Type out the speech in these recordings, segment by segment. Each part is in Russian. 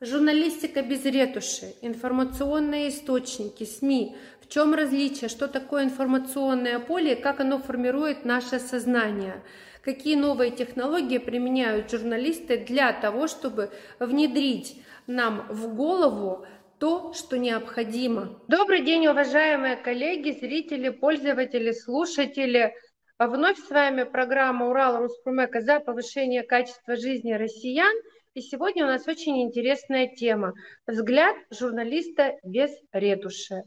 Журналистика без ретуши, информационные источники, СМИ. В чем различие, что такое информационное поле и как оно формирует наше сознание? Какие новые технологии применяют журналисты для того, чтобы внедрить нам в голову то, что необходимо. Добрый день, уважаемые коллеги, зрители, пользователи, слушатели. Вновь с вами программа Урал Руспромека за повышение качества жизни россиян – и сегодня у нас очень интересная тема – взгляд журналиста без ретуши.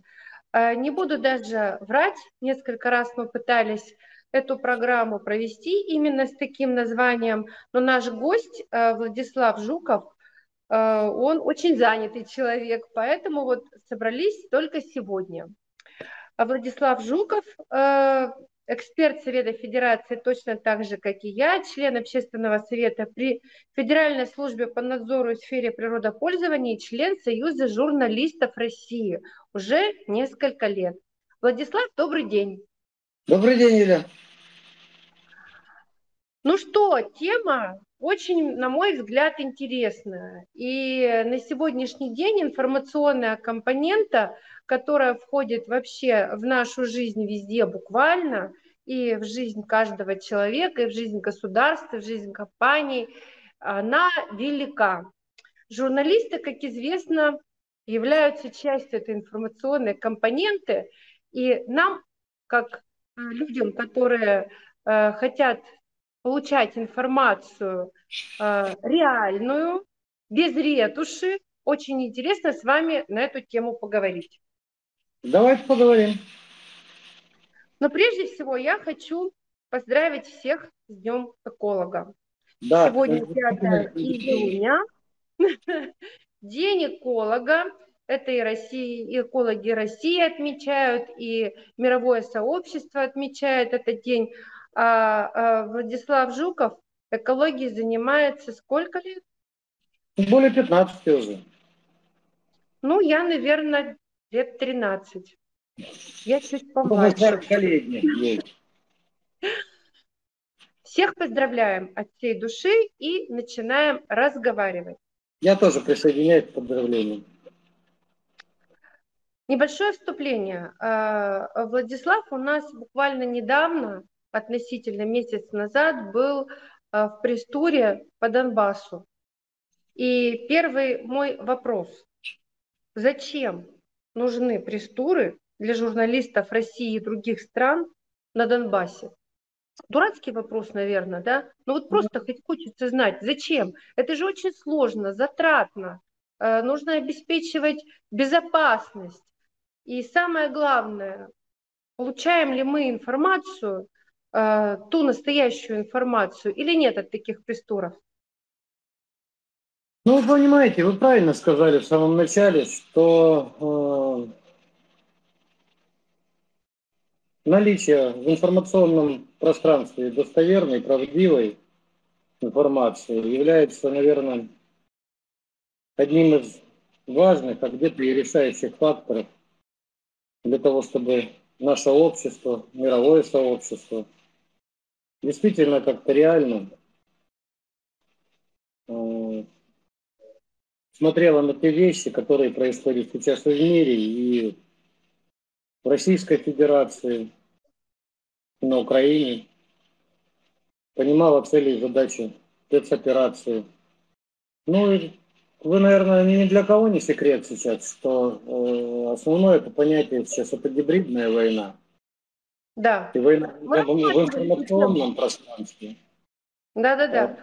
Э, не буду даже врать, несколько раз мы пытались эту программу провести именно с таким названием, но наш гость э, Владислав Жуков, э, он очень занятый человек, поэтому вот собрались только сегодня. Владислав Жуков эксперт Совета Федерации точно так же, как и я, член Общественного совета при Федеральной службе по надзору в сфере природопользования и член Союза журналистов России уже несколько лет. Владислав, добрый день. Добрый день, Юля. Ну что, тема очень, на мой взгляд, интересная. И на сегодняшний день информационная компонента, которая входит вообще в нашу жизнь везде буквально, и в жизнь каждого человека, и в жизнь государства, и в жизнь компаний, она велика. Журналисты, как известно, являются частью этой информационной компоненты, и нам, как э, людям, которые э, хотят получать информацию э, реальную, без ретуши, очень интересно с вами на эту тему поговорить. Давайте поговорим. Но прежде всего я хочу поздравить всех с Днем эколога. Да, Сегодня 5 июня, День эколога. Это и Россия, и экологи России отмечают, и мировое сообщество отмечает этот день. А, а Владислав Жуков экологией занимается сколько лет? Более 15 уже. Ну, я, наверное, лет 13. Я чуть помладше. коллеги. Всех поздравляем от всей души и начинаем разговаривать. Я тоже присоединяюсь к поздравлениям. Небольшое вступление. А, Владислав у нас буквально недавно, относительно месяц назад, был а, в пресс-туре по Донбассу. И первый мой вопрос. Зачем нужны пресс-туры для журналистов России и других стран на Донбассе? Дурацкий вопрос, наверное, да? Но вот просто хоть хочется знать, зачем? Это же очень сложно, затратно. Э, нужно обеспечивать безопасность. И самое главное, получаем ли мы информацию, э, ту настоящую информацию, или нет от таких престуров? Ну, вы понимаете, вы правильно сказали в самом начале, что э, наличие в информационном пространстве достоверной, правдивой информации является, наверное, одним из важных, а где-то и решающих факторов для того, чтобы наше общество, мировое сообщество действительно как-то реально э, смотрело на те вещи, которые происходят сейчас в мире и в Российской Федерации, на Украине, понимала цели и задачи спецоперации. Ну и вы, наверное, ни для кого не секрет сейчас, что э, основное это понятие сейчас это гибридная война. Да. И война в, в информационном пространстве. Да, да, да.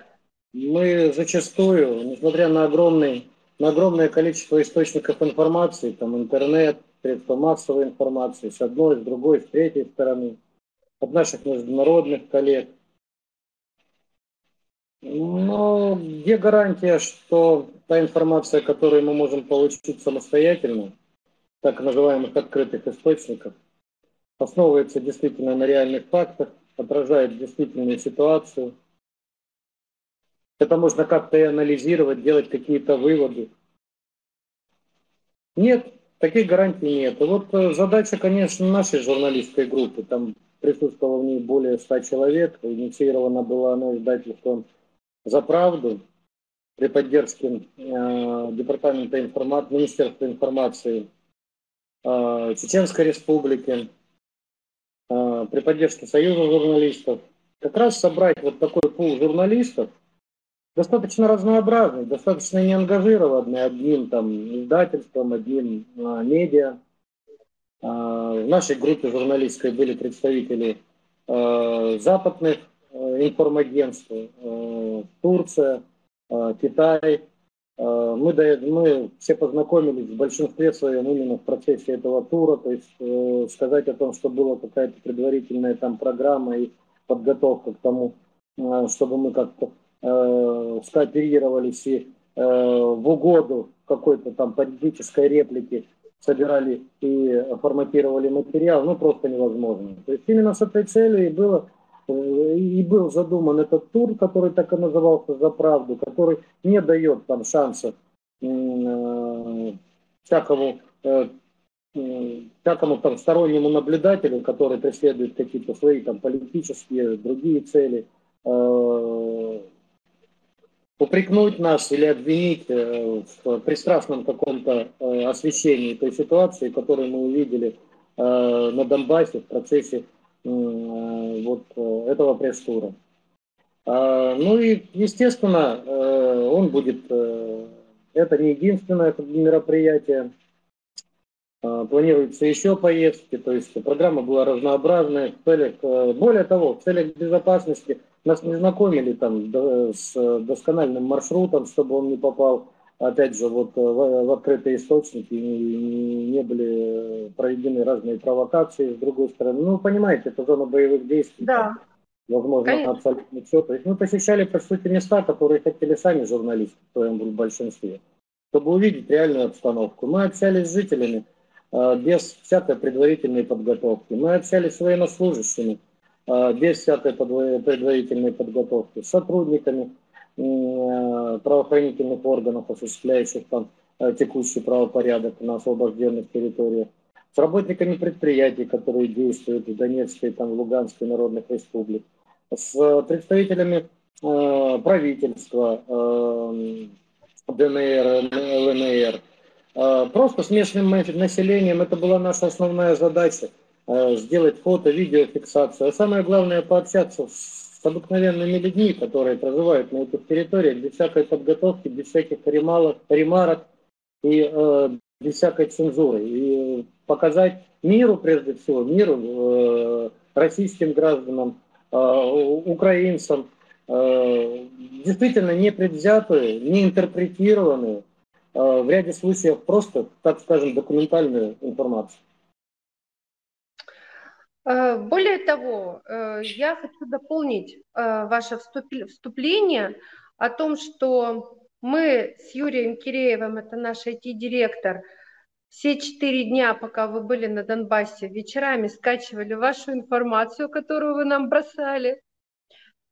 Мы зачастую, несмотря на огромный на огромное количество источников информации, там интернет, средства массовой информации, с одной, с другой, с третьей стороны, от наших международных коллег. Но где гарантия, что та информация, которую мы можем получить самостоятельно, так называемых открытых источников, основывается действительно на реальных фактах, отражает действительную ситуацию. Это можно как-то и анализировать, делать какие-то выводы. Нет, таких гарантий нет. Вот э, задача, конечно, нашей журналистской группы, там присутствовало в ней более ста человек, инициирована была она издательством «За правду», при поддержке э, Департамента информации, Министерства информации э, Чеченской Республики, э, при поддержке Союза журналистов, как раз собрать вот такой пул журналистов, достаточно разнообразный, достаточно неангажированный одним там издательством, одним э, медиа. Э, в нашей группе журналистской были представители э, западных э, информагентств, э, Турция, э, Китай. Э, мы, мы все познакомились в большинстве своем именно в процессе этого тура, то есть э, сказать о том, что была какая-то предварительная там программа и подготовка к тому, э, чтобы мы как-то э, скооперировались и э, в угоду какой-то там политической реплики собирали и форматировали материал, ну просто невозможно. То есть именно с этой целью и было э, и был задуман этот тур, который так и назывался «За правду», который не дает там шанса э, всякому, всякому там стороннему наблюдателю, который преследует какие-то свои там политические, другие цели, упрекнуть нас или обвинить э, в пристрастном каком-то э, освещении той ситуации, которую мы увидели э, на Донбассе в процессе вот этого пресс-тура. Ну и, естественно, он будет, это не единственное мероприятие, планируются еще поездки, то есть программа была разнообразная в целях, более того, в целях безопасности нас не знакомили там с доскональным маршрутом, чтобы он не попал, опять же, вот э, в, открытые источники, не, не были проведены разные провокации, с другой стороны. Ну, понимаете, это зона боевых действий. Да. Возможно, Конечно. абсолютно все. То есть мы посещали, по сути, места, которые хотели сами журналисты в своем большинстве, чтобы увидеть реальную обстановку. Мы общались с жителями э, без всякой предварительной подготовки. Мы общались с военнослужащими без всякой предварительной подготовки, с сотрудниками э, правоохранительных органов, осуществляющих там э, текущий правопорядок на освобожденных территориях, с работниками предприятий, которые действуют в Донецкой, там, Луганской народных республик, с представителями э, правительства э, ДНР, ЛНР, э, просто с местным населением. Это была наша основная задача – Э, сделать фото, видеофиксацию, а самое главное пообщаться с обыкновенными людьми, которые проживают на этих территориях, без всякой подготовки, без всяких ремарок и э, без всякой цензуры. И показать миру, прежде всего, миру, э, российским гражданам, э, украинцам, э, действительно непредвзятую, не интерпретированную, э, в ряде случаев просто, так скажем, документальную информацию. Э, более того, э, я хочу дополнить э, ваше вступление о том, что мы с Юрием Киреевым, это наш IT-директор, все четыре дня, пока вы были на Донбассе, вечерами скачивали вашу информацию, которую вы нам бросали,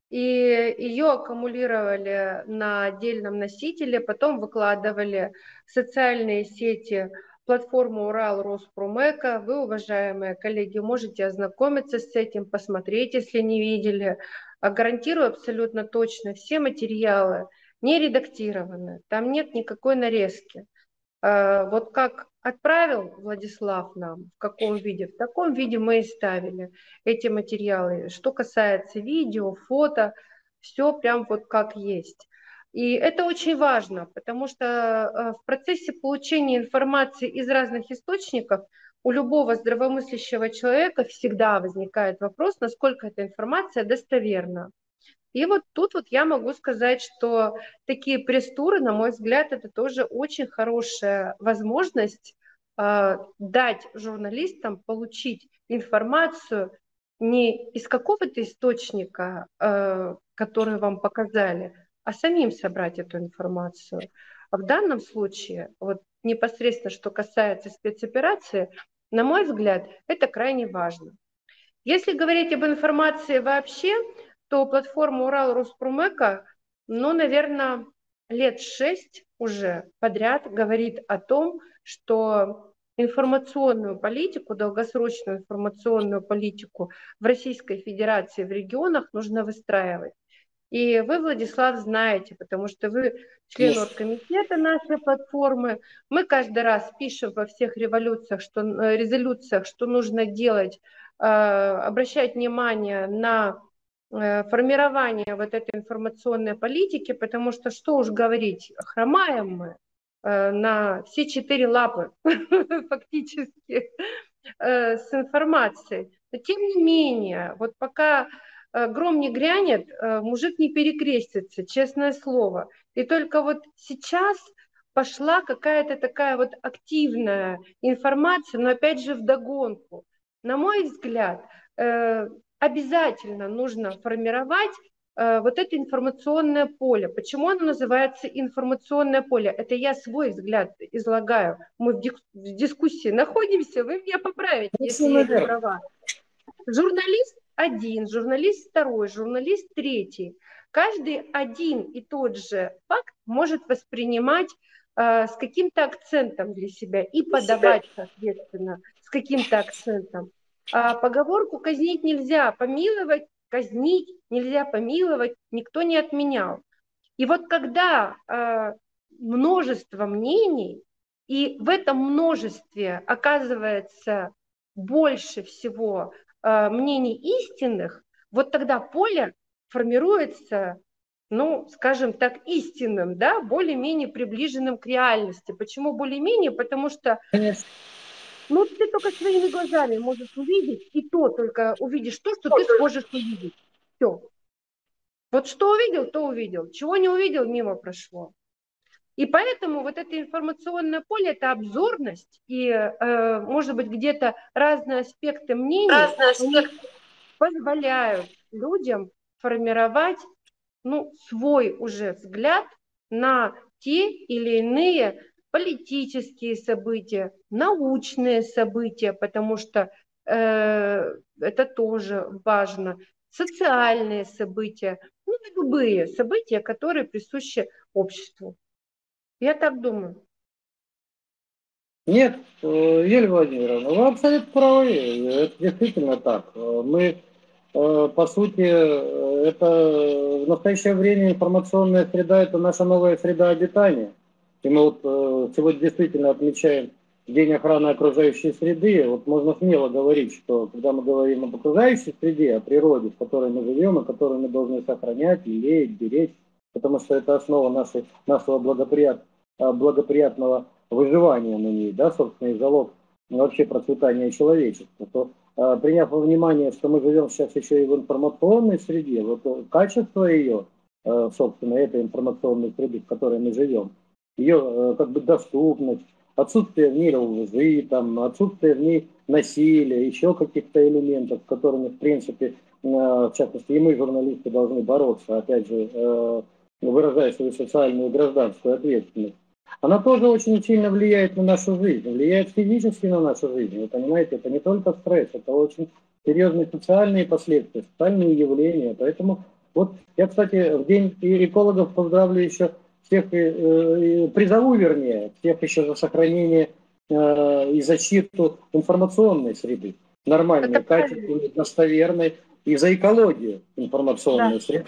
и ее аккумулировали на отдельном носителе, потом выкладывали в социальные сети платформу Урал Роспромека. Вы, уважаемые коллеги, можете ознакомиться с этим, посмотреть, если не видели. А гарантирую абсолютно точно, все материалы не редактированы, там нет никакой нарезки. А, вот как отправил Владислав нам, в каком виде, в таком виде мы и ставили эти материалы. Что касается видео, фото, все прям вот как есть. И это очень важно, потому что э, в процессе получения информации из разных источников у любого здравомыслящего человека всегда возникает вопрос, насколько эта информация достоверна. И вот тут вот я могу сказать, что такие пресс-туры, на мой взгляд, это тоже очень хорошая возможность э, дать журналистам получить информацию не из какого-то источника, э, который вам показали, а самим собрать эту информацию. А в данном случае, вот непосредственно что касается спецоперации, на мой взгляд, это крайне важно. Если говорить об информации вообще, то платформа Урал Роспромека, ну, наверное, лет шесть уже подряд говорит о том, что информационную политику, долгосрочную информационную политику в Российской Федерации, в регионах нужно выстраивать. И вы, Владислав, знаете, потому что вы член оргкомитета нашей платформы. Мы каждый раз пишем во всех революциях, что, э, резолюциях, что нужно делать, э, обращать внимание на э, формирование вот этой информационной политики, потому что, что уж говорить, хромаем мы на все четыре лапы фактически с информацией. Но тем не менее, вот пока гром не грянет, э, мужик не перекрестится, честное слово. И только вот сейчас пошла какая-то такая вот активная информация, но опять же в догонку. На мой взгляд, э, обязательно нужно формировать вот это информационное поле. Почему оно называется информационное поле? Это я свой взгляд излагаю. Мы в дискуссии находимся, вы меня поправите, если я не права. Журналист один, журналист второй, журналист третий. Каждый один и тот же факт может воспринимать э, с каким-то акцентом для себя и подавать, соответственно, с каким-то акцентом. А поговорку казнить нельзя, помиловать, казнить нельзя, помиловать, никто не отменял. И вот когда э, множество мнений, и в этом множестве оказывается больше всего мнений истинных, вот тогда поле формируется, ну, скажем так, истинным, да, более-менее приближенным к реальности. Почему более-менее? Потому что ну, ты только своими глазами можешь увидеть, и то только увидишь то, что ты сможешь увидеть. Все. Вот что увидел, то увидел. Чего не увидел, мимо прошло. И поэтому вот это информационное поле – это обзорность, и, э, может быть, где-то разные аспекты мнений разные аспекты. позволяют людям формировать ну, свой уже взгляд на те или иные политические события, научные события, потому что э, это тоже важно, социальные события, ну, любые события, которые присущи обществу. Я так думаю. Нет, э, Елена Владимировна, вы абсолютно правы. Это действительно так. Мы, э, по сути, это в настоящее время информационная среда – это наша новая среда обитания. И мы вот э, сегодня действительно отмечаем День охраны окружающей среды. Вот можно смело говорить, что когда мы говорим об окружающей среде, о природе, в которой мы живем, и которую мы должны сохранять, лелеять, беречь, потому что это основа нашей, нашего благоприят, а, благоприятного выживания на ней, да, собственно, и залог вообще процветания человечества, то а, приняв во внимание, что мы живем сейчас еще и в информационной среде, вот э, качество ее, э, собственно, этой информационной среды, в которой мы живем, ее э, как бы доступность, отсутствие в ней лжи, там, отсутствие в ней насилия, еще каких-то элементов, с которыми, в принципе, в частности, и мы, журналисты, должны бороться, опять же, выражая свою социальную и гражданскую ответственность, она тоже очень сильно влияет на нашу жизнь, влияет физически на нашу жизнь. Вы понимаете, это не только стресс, это очень серьезные социальные последствия, социальные явления. Поэтому вот я, кстати, в День экологов поздравлю еще всех, э, э, призову, вернее, всех еще за сохранение э, и защиту информационной среды, нормальной, качественной, достоверной, и за экологию информационной да. среды.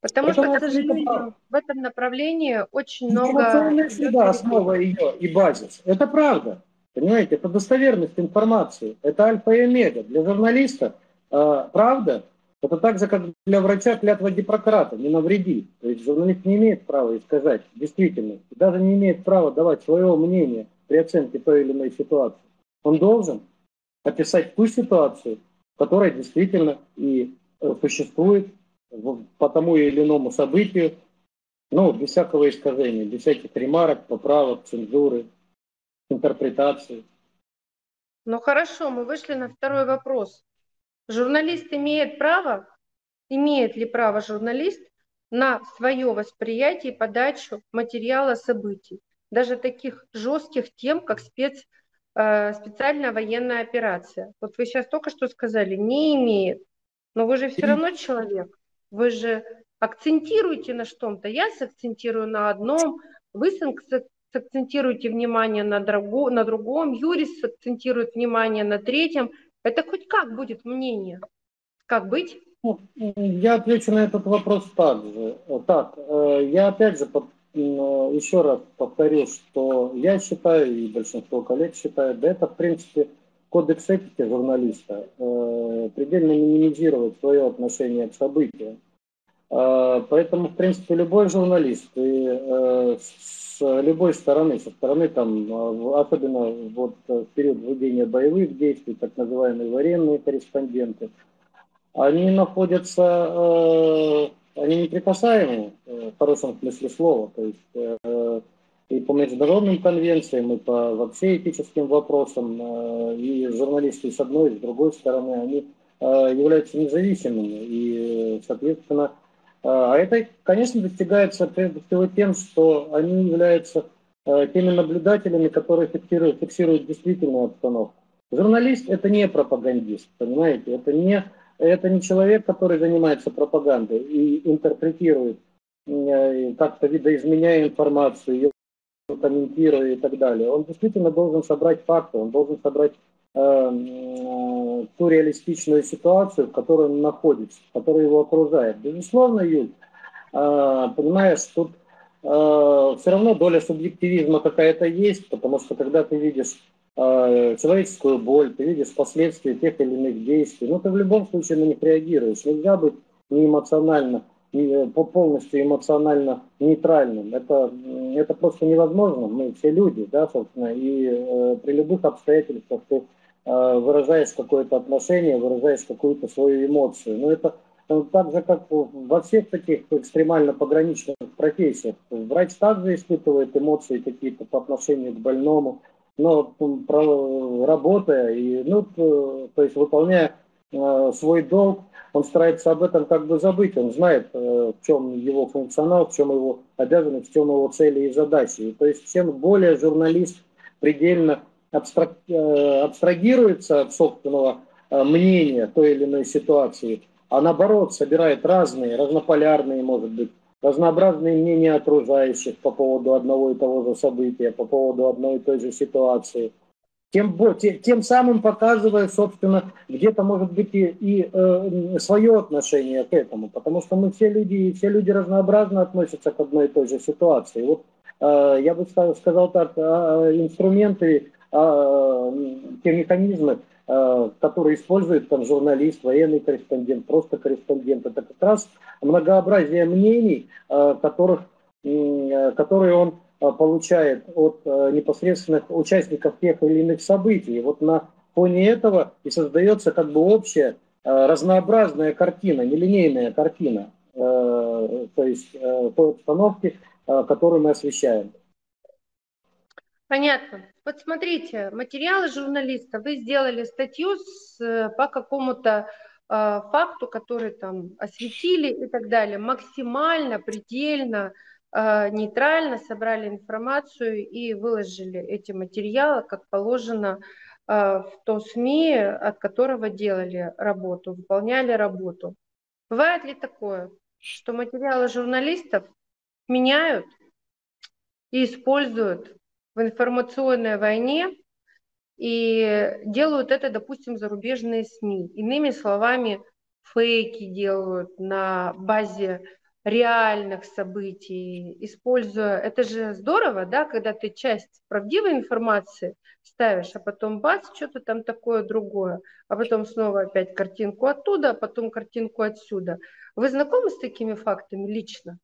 Потому это что, к сожалению, в этом направлении очень много... Среда, основа ее и базис. Это правда. Понимаете, это достоверность информации. Это альфа и омега. Для журналиста э, правда это так же, как для врача клятва Гиппократа, не навреди. То есть журналист не имеет права сказать действительно, даже не имеет права давать своего мнения при оценке той или иной ситуации. Он должен описать ту ситуацию, которая действительно и э, существует по тому или иному событию, ну, без всякого искажения, без всяких ремарок, поправок, цензуры, интерпретации. Ну хорошо, мы вышли на второй вопрос. Журналист имеет право, имеет ли право журналист на свое восприятие и подачу материала событий, даже таких жестких тем, как спец, э, специальная военная операция. Вот вы сейчас только что сказали, не имеет, но вы же все равно человек. Вы же акцентируете на что-то. Я сакцентирую на одном, вы сакцентируете внимание на, друго, на другом, юрист сакцентирует внимание на третьем. Это хоть как будет мнение? Как быть? Ну, я отвечу на этот вопрос так же. Так, э, я опять же еще раз повторю, что я считаю, и большинство коллег считают, да это, в принципе, кодекс этики журналиста, э, предельно минимизировать свое отношение к событиям. Э, поэтому, в принципе, любой журналист и с любой стороны, со стороны там, особенно вот в период введения боевых действий, так называемые военные корреспонденты, они находятся они неприкасаемы э, в хорошем смысле слова. То есть э, и по международным конвенциям, и по вообще этическим вопросам, э, и журналисты с одной, и с другой стороны, они являются независимыми. И, соответственно, а это, конечно, достигается прежде всего тем, что они являются теми наблюдателями, которые фиксируют, фиксируют действительную обстановку. Журналист – это не пропагандист, понимаете? Это не это не человек, который занимается пропагандой и интерпретирует, э, как-то видоизменяя информацию, комментируя и так далее. Он действительно должен собрать факты, он должен собрать э, э, ту реалистичную ситуацию, в которой он находится, которая его окружает. Безусловно, Юль, э, понимаешь, тут э, все равно доля субъективизма какая-то есть, потому что когда ты видишь э, человеческую боль, ты видишь последствия тех или иных действий, но ты в любом случае на них реагируешь. Нельзя быть не эмоционально, полностью эмоционально нейтральным. Это, это просто невозможно. Мы все люди, да, собственно, и э, при любых обстоятельствах ты э, выражаешь какое-то отношение, выражаешь какую-то свою эмоцию. Но это э, так же, как во всех таких экстремально пограничных профессиях. Врач также испытывает эмоции какие-то по отношению к больному, но работая и, ну, то есть выполняя э, свой долг, он старается об этом как бы забыть, он знает, э, в чем его функционал, в чем его обязанность, в чем его цели и задачи. То есть чем более журналист предельно э, абстрагируется от собственного мнения той или иной ситуации, а наоборот собирает разные, разнополярные, может быть, разнообразные мнения окружающих по поводу одного и того же события, по поводу одной и той же ситуации. Тем, тем самым показывая, собственно, где-то, может быть, и, и э, свое отношение к этому, потому что мы все люди, все люди разнообразно относятся к одной и той же ситуации. Вот э, я бы сказал так, э, инструменты, э, те механизмы, Э, который использует там журналист, военный корреспондент, просто корреспондент. Это как раз многообразие мнений, э, которых, э, которые он получает от непосредственных участников тех или иных событий. И вот на фоне этого и создается как бы общая разнообразная картина, нелинейная картина, то есть той обстановки, которую мы освещаем. Понятно. Вот смотрите, материалы журналиста, вы сделали статью с, э, по какому-то э, факту, который там осветили и так далее, максимально, предельно, э, нейтрально собрали информацию и выложили эти материалы, как положено э, в то СМИ, от которого делали работу, выполняли работу. Бывает ли такое, что материалы журналистов меняют и используют в информационной войне и делают это, допустим, зарубежные СМИ. Иными словами, фейки делают на базе реальных событий, используя... Это же здорово, да, когда ты часть правдивой информации ставишь, а потом бац, что-то там такое другое, а потом снова опять картинку оттуда, а потом картинку отсюда. Вы знакомы с такими фактами лично?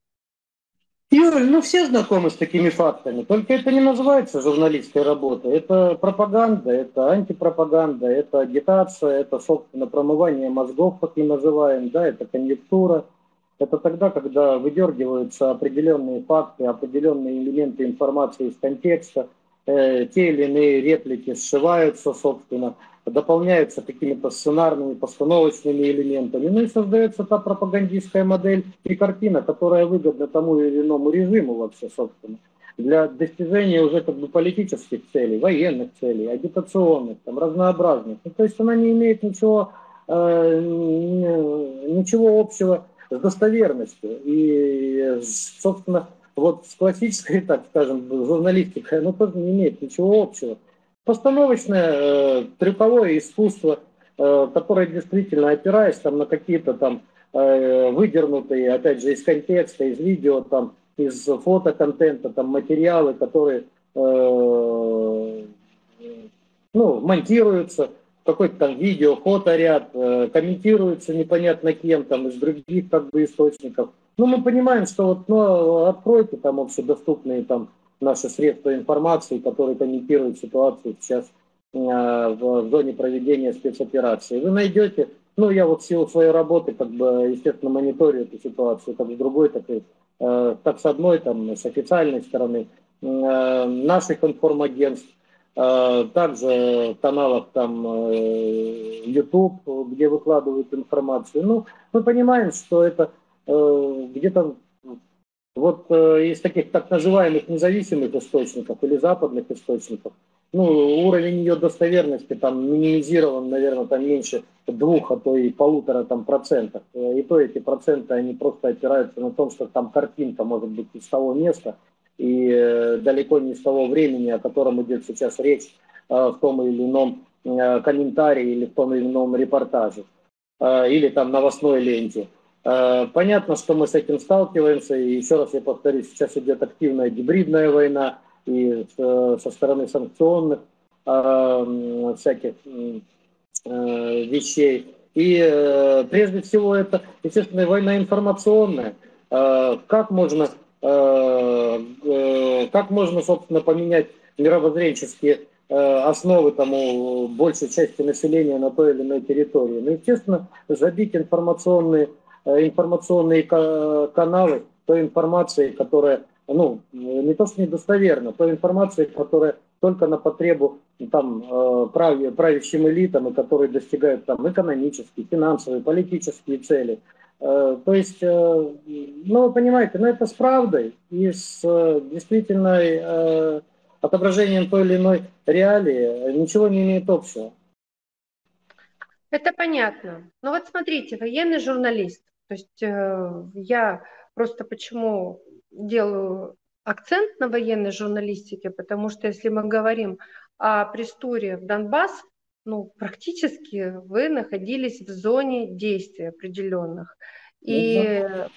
Юрий, ну все знакомы с такими фактами, только это не называется журналистской работой. Это пропаганда, это антипропаганда, это агитация, это, собственно, промывание мозгов, как мы называем, да, это конъюнктура. Это тогда, когда выдергиваются определенные факты, определенные элементы информации из контекста, э, те или иные реплики сшиваются, собственно, дополняются какими-то сценарными, постановочными элементами, ну и создается та пропагандистская модель и картина, которая выгодна тому или иному режиму вообще, собственно, для достижения уже как бы политических целей, военных целей, агитационных, там, разнообразных. Ну, то есть она не имеет ничего, э, ничего общего с достоверностью. И, собственно, вот с классической, так скажем, журналистикой, оно тоже не имеет ничего общего постановочное э, трюковое искусство, э, которое действительно, опираясь там, на какие-то там выдернутые, опять же, из контекста, из видео, там, из фотоконтента, там, материалы, которые ну, монтируются, какой-то там видео, фоторяд, комментируется непонятно кем, там, из других как бы источников. Ну, мы понимаем, что вот, ну, откройте там общедоступные там наши средства информации, которые комментируют ситуацию сейчас э, в зоне проведения спецоперации. Вы найдете, ну я вот в силу своей работы, как бы, естественно, мониторю эту ситуацию, как с другой, так и э, как с одной, там, с официальной стороны, э, наших информагентств, также каналов там YouTube, где выкладывают информацию. Ну, мы понимаем, что это где-то вот э, из таких так называемых независимых источников или западных источников, ну, уровень ее достоверности там минимизирован, наверное, там меньше двух, а то и полутора там процентов. И то эти проценты, они просто опираются на том, что там картинка может быть из того места и э, далеко не из того времени, о котором идет сейчас речь э, в том или ином э, комментарии или в том или ином репортаже или там новостной ленте. Понятно, что мы с этим сталкиваемся, и еще раз я повторюсь, сейчас идет активная гибридная война и со стороны санкционных всяких вещей. И прежде всего это, естественно, война информационная. Как можно, как можно, собственно, поменять мировоззренческие основы тому большей части населения на той или иной территории? Ну, естественно, забить информационные Э, информационные каналы той информации, которая, ну, не то что недостоверна, той информации, которая только на потребу там э, правящим элитам, и которые достигают там экономические, финансовые, политические цели. Э, то есть, ну, вы понимаете, ну, это с правдой и с действительно отображением той или иной реалии ничего не имеет общего. Это понятно. Ну вот смотрите, военный журналист, то есть э, я просто почему делаю акцент на военной журналистике, потому что если мы говорим о престуре в Донбасс, ну, практически вы находились в зоне действий определенных. И ну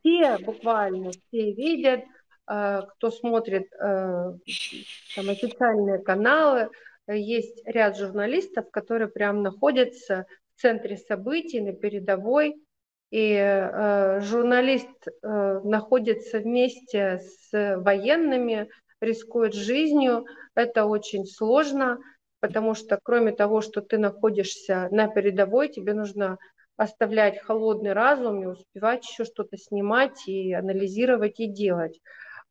все, буквально все видят, э, кто смотрит э, там, официальные каналы, есть ряд журналистов, которые прям находятся в центре событий, на передовой, и э, журналист э, находится вместе с военными, рискует жизнью. Это очень сложно, потому что кроме того, что ты находишься на передовой, тебе нужно оставлять холодный разум и успевать еще что-то снимать и анализировать и делать.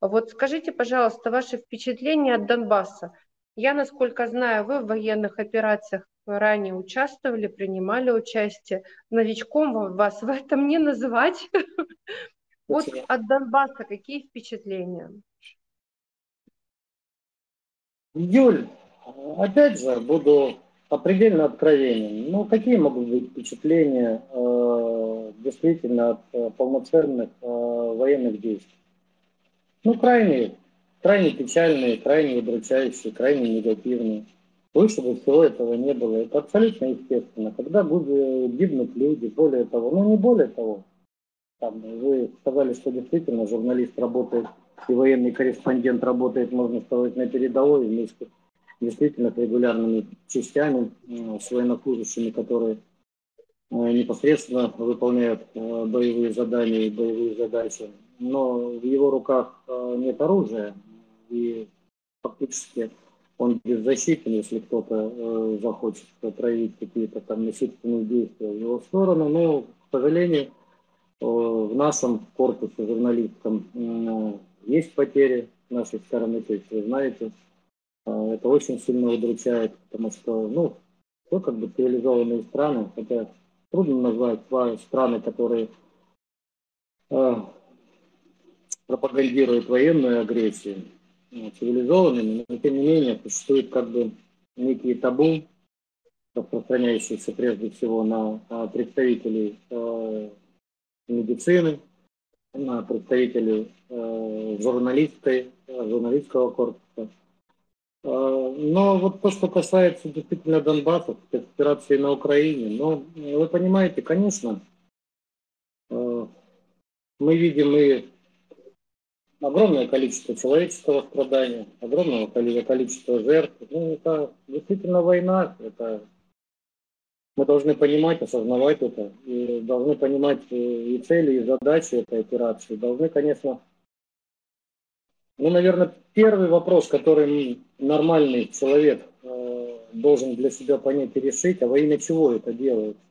Вот скажите, пожалуйста, ваши впечатления от Донбасса. Я, насколько знаю, вы в военных операциях ранее участвовали, принимали участие. Новичком вас в этом не называть. Вот от Донбасса какие впечатления? Юль, опять же, буду предельно откровенен. Ну, какие могут быть впечатления э, действительно от э, полноценных э, военных действий? Ну, крайне, крайне печальные, крайне удручающие, крайне негативные. Лучше бы всего этого не было. Это абсолютно естественно. Когда будут гибнуть люди, более того, ну не более того, там, вы сказали, что действительно журналист работает и военный корреспондент работает, можно сказать, на передовой вместе действительно с регулярными частями, э, с военнослужащими, которые э, непосредственно выполняют э, боевые задания и боевые задачи. Но в его руках нет оружия, и фактически он беззащитен, если кто-то захочет проявить какие-то там насильственные действия в его сторону. Но, к сожалению, в нашем корпусе журналистском есть потери нашей стороны, то есть вы знаете, это очень сильно удручает, потому что, ну, все как бы цивилизованные страны, хотя трудно назвать страны, которые э, пропагандируют военную агрессию, ну, цивилизованными, но тем не менее существует как бы некие табу, распространяющиеся прежде всего на представителей э, медицины, на представителей э, журналисты, журналистского корпуса. Э, но вот то, что касается действительно Донбасса, операции на Украине, ну, вы понимаете, конечно, мы видим и огромное количество человеческого страдания, огромного количества жертв. Ну, это действительно война, это мы должны понимать, осознавать это, и должны понимать э, и цели, и задачи этой операции. Должны, конечно, ну, наверное, первый вопрос, который нормальный человек э, должен для себя понять и решить, а во имя чего это делается?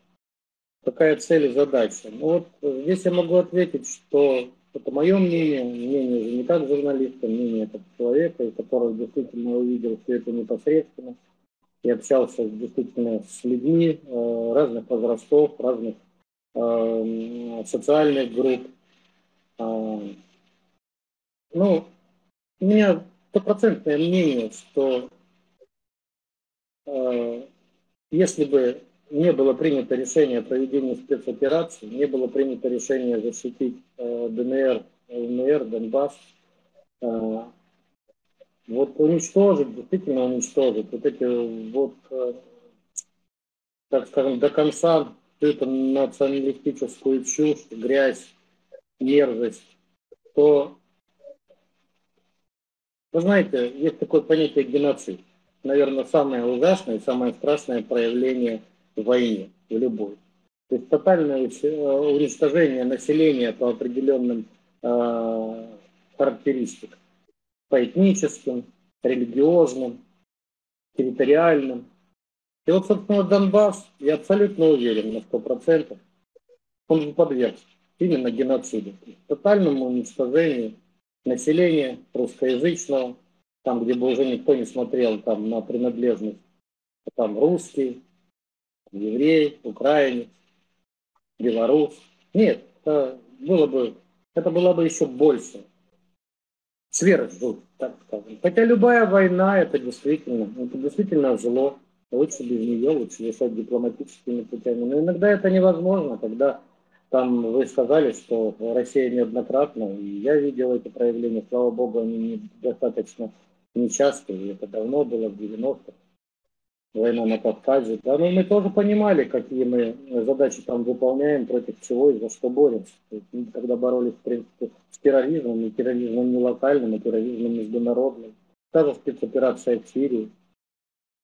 Какая цель и задача? Ну вот э, здесь я могу ответить, что это мое мнение, мнение уже не как журналиста, мнение как человека, который действительно увидел все это непосредственно и общался действительно с людьми э, разных возрастов, разных социальных групп. Э, ну, у меня стопроцентное мнение, что э, если бы не было принято решение о проведении спецоперации, не было принято решение защитить э, ДНР, ЛНР, Донбасс, э, вот уничтожить, действительно уничтожить вот эти вот, э, так скажем, до конца всю эту националистическую чушь, грязь, мерзость, то, вы знаете, есть такое понятие геноцид. Наверное, самое ужасное, самое страшное проявление в войне, в любой. То есть тотальное уничтожение населения по определенным э, характеристикам по этническим, религиозным, территориальным. И вот, собственно, Донбасс, я абсолютно уверен на 100%, он подвергся именно геноциду, тотальному уничтожению населения русскоязычного, там, где бы уже никто не смотрел там, на принадлежность, там русский, еврей, украинец, белорус. Нет, это было бы, это было бы еще больше сверхзло, так скажем. Хотя любая война это действительно, это действительно зло. Лучше без нее, лучше решать дипломатическими путями. Но иногда это невозможно, когда там вы сказали, что Россия неоднократно, и я видел эти проявления, слава богу, они недостаточно нечастые, это давно было, в 90-х война на Кавказе. Да, но мы тоже понимали, какие мы задачи там выполняем, против чего и за что боремся. То есть мы когда боролись, в принципе, с терроризмом, и терроризмом не локальным, а терроризмом международным. Та же спецоперация в Сирии.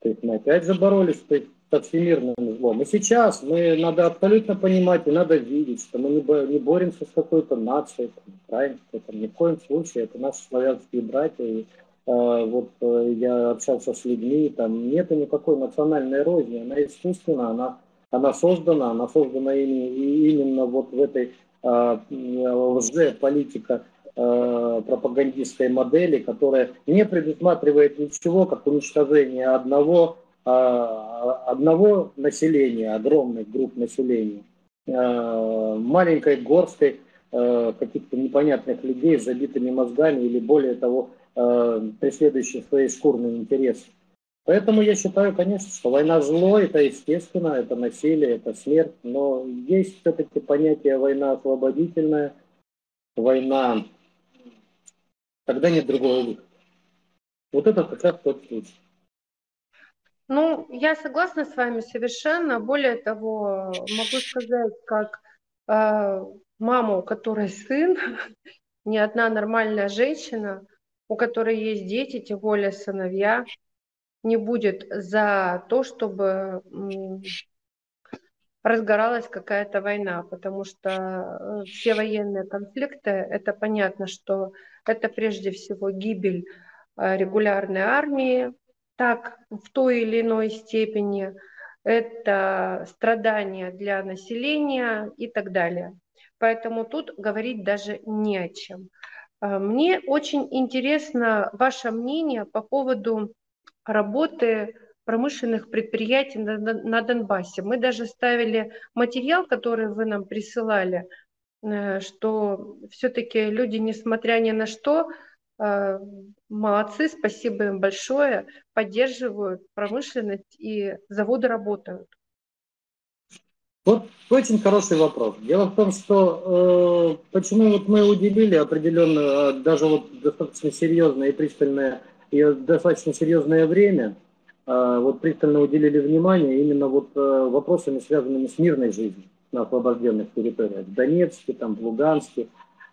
То есть мы опять же боролись со всемирным злом. И сейчас мы надо абсолютно понимать и надо видеть, что мы не боремся с какой-то нацией, там, украинской, там, ни в коем случае. Это наши славянские братья, и а, вот э, я общался с людьми, там нету никакой национальной розни, она искусственна, она, она создана, она создана именно, именно вот в этой а, лже-политика а, пропагандистской модели, которая не предусматривает ничего, как уничтожение одного, одного населения, огромных групп населения, маленькой горсткой каких-то непонятных людей с забитыми мозгами или более того преследующих свои шкурные интересы. Поэтому я считаю, конечно, что война зло, это естественно, это насилие, это смерть, но есть все-таки понятие война освободительная, война, когда нет другого выхода. Вот это как раз тот случай. Ну, я согласна с вами совершенно. Более того, могу сказать, как э, маму, у которой сын, не одна нормальная женщина – у которой есть дети, тем более сыновья, не будет за то, чтобы разгоралась какая-то война, потому что э, все военные конфликты, это понятно, что это прежде всего гибель э, регулярной армии, так в той или иной степени, это страдания для населения и так далее. Поэтому тут говорить даже не о чем. А, мне очень интересно ваше мнение по поводу работы промышленных предприятий на, на Донбассе. Мы даже ставили материал, который вы нам присылали, э, что все-таки люди, несмотря ни на что, э, молодцы, спасибо им большое, поддерживают промышленность и заводы работают. Вот очень хороший вопрос. Дело в том, что э, почему вот мы уделили определенное, даже вот достаточно серьезное и пристальное, и достаточно серьезное время, э, вот пристально уделили внимание именно вот э, вопросами, связанными с мирной жизнью на освобожденных территориях, в Донецке, там, в Луганске,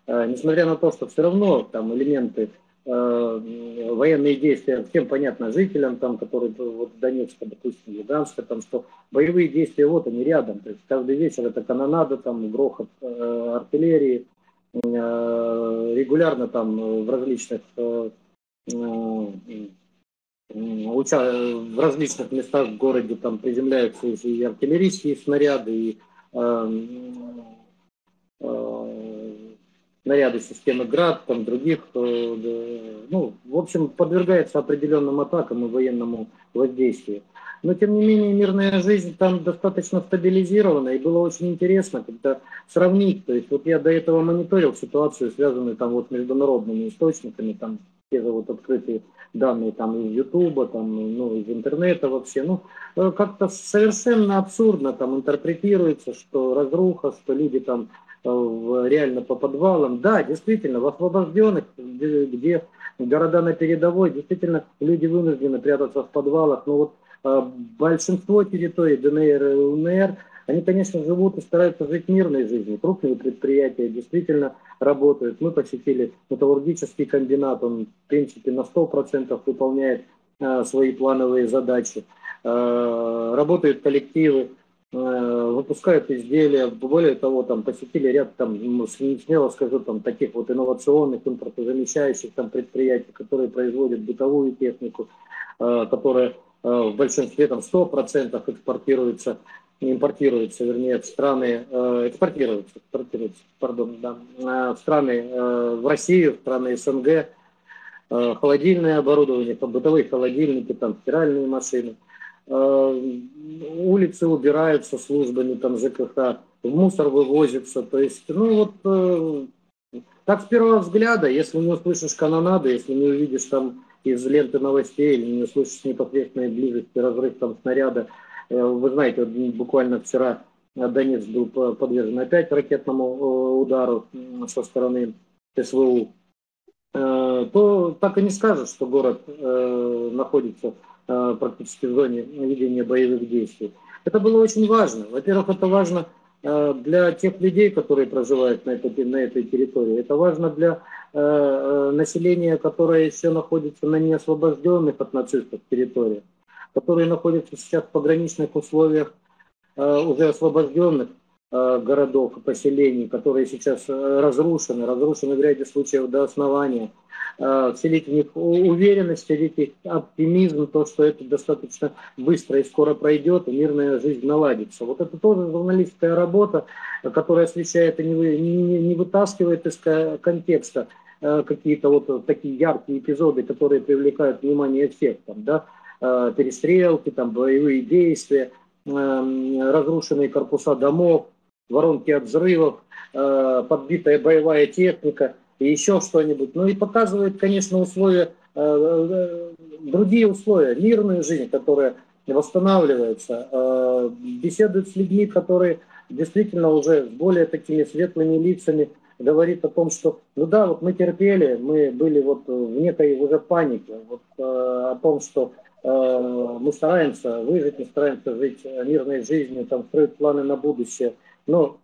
несмотря на то, что все равно там элементы э, военные действия всем понятно жителям, там, которые вот Донецка, допустим, Луганска, там, что боевые действия вот они рядом, то есть каждый вечер это канонада, там, грохот э, артиллерии, э, регулярно там в различных э, э, в различных местах в городе там приземляются и артиллерийские снаряды, и снаряды системы ГРАД, там других, э, ну, в общем, подвергается определенным атакам и военному воздействию. Но, тем не менее, мирная жизнь там достаточно стабилизирована, и было очень интересно как-то сравнить. То есть вот я до этого мониторил ситуацию, связанную там вот международными источниками, там те же вот открытые данные там из Ютуба, там, ну, из интернета вообще. Ну, э, как-то совершенно абсурдно там интерпретируется, что разруха, что люди там реально по подвалам. Да, действительно, в освобожденных, где, города на передовой, действительно, люди вынуждены прятаться в подвалах. Но вот э, большинство территорий ДНР и ЛНР – они, конечно, живут и стараются жить мирной жизнью. Крупные предприятия действительно работают. Мы посетили металлургический комбинат, он, в принципе, на 100% выполняет э, свои плановые задачи. Э, работают коллективы, выпускают изделия. Более того, там посетили ряд, там, смело скажу, там, таких вот инновационных, импортозамещающих там, предприятий, которые производят бытовую технику, э, которая э, в большинстве там 100% экспортируется импортируются, вернее, в страны, э, экспортируются, экспортируются, пардон, да, э, в страны, э, в Россию, в страны СНГ, э, холодильное оборудование, там, бытовые холодильники, там, стиральные машины, э, улицы убираются службами, там, ЖКХ, в мусор вывозится, то есть, ну, вот, э, так с первого взгляда, если не услышишь канонады, если не увидишь там из ленты новостей или не услышишь непосредственной близости разрыв там снаряда, Э, вы знаете, буквально вчера Донецк был подвержен опять ракетному э, удару со стороны СВУ, э, то так и не скажешь, что город находится практически в зоне ведения боевых действий. Это было очень важно. Во-первых, это важно для тех людей, которые проживают на этой, на этой территории. Это важно для населения, которое еще находится на неосвобожденных от нацистов территориях которые находятся сейчас в пограничных условиях э, уже освобожденных э, городов и поселений, которые сейчас э, разрушены, разрушены в ряде случаев до основания, вселить в них уверенность, вселить в оптимизм, то, что это достаточно быстро и скоро пройдет, и мирная жизнь наладится. Вот это тоже журналистская работа, которая освещает и не, не, не вытаскивает из контекста какие-то вот такие яркие эпизоды, которые привлекают внимание всех. Там, да? Э, перестрелки, там, боевые действия, разрушенные корпуса домов, воронки от взрывов, э, подбитая боевая техника и еще что-нибудь. Ну и показывает, конечно, условия, э, другие условия, мирную жизнь, которая восстанавливается, беседует с людьми, которые действительно уже с более такими светлыми лицами говорит о том, что, ну да, вот мы терпели, мы были вот в некой уже панике, вот, о том, что Э, мы стараемся выжить, мы стараемся жить мирной жизнью, там, строить планы на будущее. Но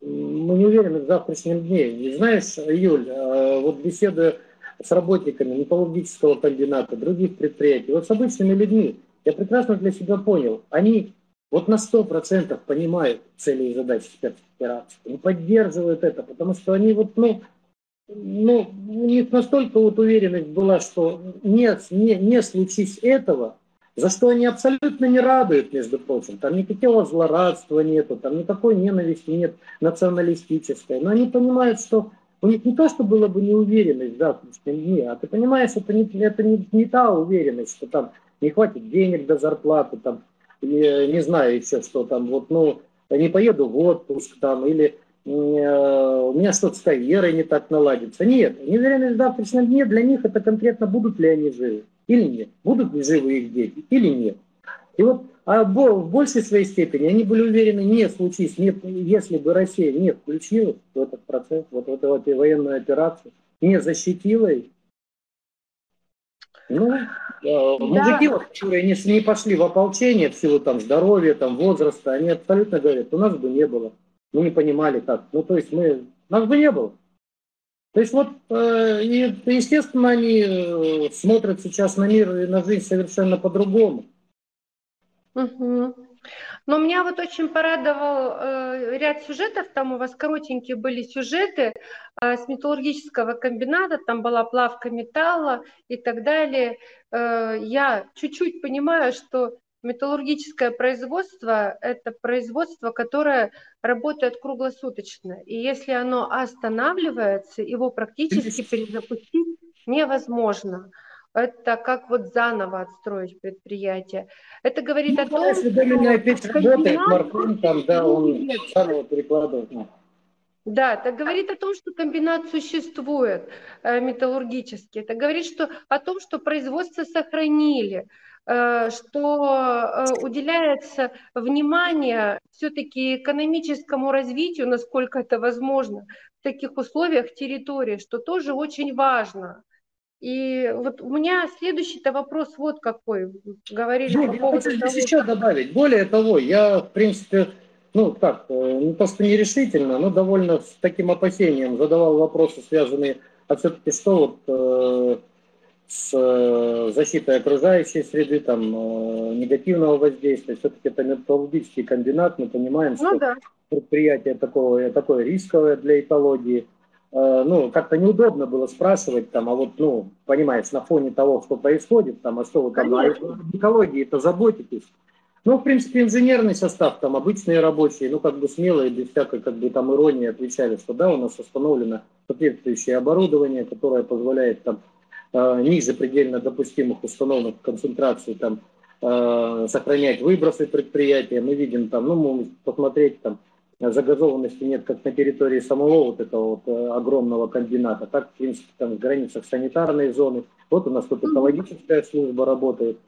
мы не уверены в завтрашнем дне. И знаешь, Юль, э, вот беседуя с работниками металлургического комбината, других предприятий, вот с обычными людьми, я прекрасно для себя понял, они вот на 100% понимают цели и задачи спецоперации, они поддерживают это, потому что они вот, ну, ну, у них настолько вот уверенность была, что нет, не, не случись этого, за что они абсолютно не радуют, между прочим. Там никакого злорадства нету, там никакой ненависти нет националистической. Но они понимают, что у них не то, что была бы неуверенность в завтрашнем дне, а ты понимаешь, это не, это не, не та уверенность, что там не хватит денег до зарплаты, там, не, не знаю еще что там, вот, ну, не поеду в отпуск там, или Э, у меня что-то с карьерой не так наладится. Нет, неуверенность в завтрашнем дне для них это конкретно будут ли они живы или нет, будут ли живы их дети или нет. И вот а в большей своей степени они были уверены, не случись, нет, если бы Россия не включилась в этот процесс, вот в эту, в эту военную операцию, не защитила их, ну, э, да. мужики, вот, которые не, не пошли в ополчение в силу там, здоровья, там, возраста, они абсолютно говорят, у нас бы не было мы не понимали как. Ну, то есть мы, нас бы не было. То есть вот, э, и, естественно, они э, смотрят сейчас на мир и на жизнь совершенно по-другому. Угу. Но меня вот очень порадовал э, ряд сюжетов, там у вас коротенькие были сюжеты э, с металлургического комбината, там была плавка металла и так далее. Э, я чуть-чуть понимаю, что металлургическое производство – это производство, которое работает круглосуточно. И если оно останавливается, его практически перезапустить невозможно это как вот заново отстроить предприятие. Это говорит ну, о том, если что... Если опять работает, Маркун там, да, он заново перекладывает. Да, это говорит о том, что комбинат существует э, металлургически. Это говорит что, о том, что производство сохранили, что э, уделяется внимание все-таки экономическому развитию, насколько это возможно, в таких условиях территории, что тоже очень важно. И вот у меня следующий-то вопрос вот какой. Говорили ну, по поводу я того... еще добавить. Более того, я, в принципе, ну так, э, не то что нерешительно, но довольно с таким опасением задавал вопросы, связанные, а все-таки что вот э, с э, защитой окружающей среды, там, э, негативного воздействия. Все-таки это металлургический комбинат, мы понимаем, ну, что да. предприятие такое, такое рисковое для экологии. Э, ну, как-то неудобно было спрашивать там, а вот, ну, понимаешь, на фоне того, что происходит, там, а что вы там Конечно. на экологии-то заботитесь. Ну, в принципе, инженерный состав, там, обычные рабочие, ну, как бы смело и без всякой, как бы, там, иронии отвечали, что, да, у нас установлено соответствующее оборудование, которое позволяет, там, ниже предельно допустимых установок концентрации, там, э, сохранять выбросы предприятия. Мы видим, там, ну, можем посмотреть, там, загазованности нет как на территории самого вот этого вот э, огромного комбината, так, в принципе, там в границах санитарной зоны. Вот у нас тут экологическая служба работает.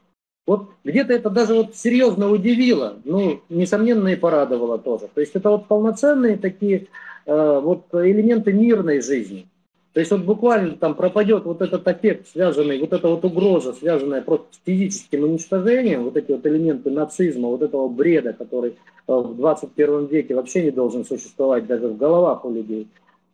Вот где-то это даже вот серьезно удивило, ну, несомненно, и порадовало тоже. То есть это вот полноценные такие э, вот элементы мирной жизни. То есть вот буквально там пропадет вот этот эффект, связанный, вот эта вот угроза, связанная просто с физическим уничтожением, вот эти вот элементы нацизма, вот этого бреда, который э, в 21 веке вообще не должен существовать даже в головах у людей.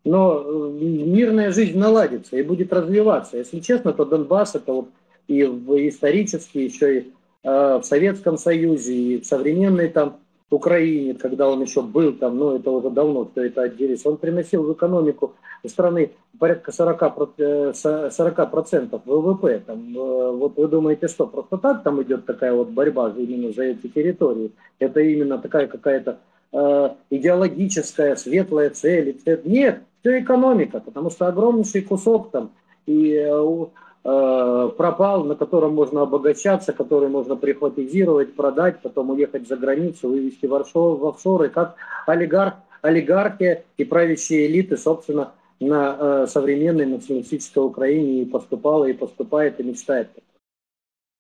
Но э, мирная жизнь наладится и будет развиваться. Если честно, то Донбасс это вот и в исторически, еще и э, в Советском Союзе, и в современной там Украине, когда он еще был там, ну это уже давно все это отделись, он приносил в экономику страны порядка 40%, 40 ВВП. Там, э, вот вы думаете, что просто так там идет такая вот борьба именно за эти территории? Это именно такая какая-то э, идеологическая, светлая цель? Нет, все экономика, потому что огромнейший кусок там и э, Э, пропал, на котором можно обогащаться, который можно прихватизировать, продать, потом уехать за границу, вывести в, офшор, в офшоры, как олигарх, олигархия и правящие элиты, собственно, на э, современной националистической Украине и поступала, и поступает, и мечтает.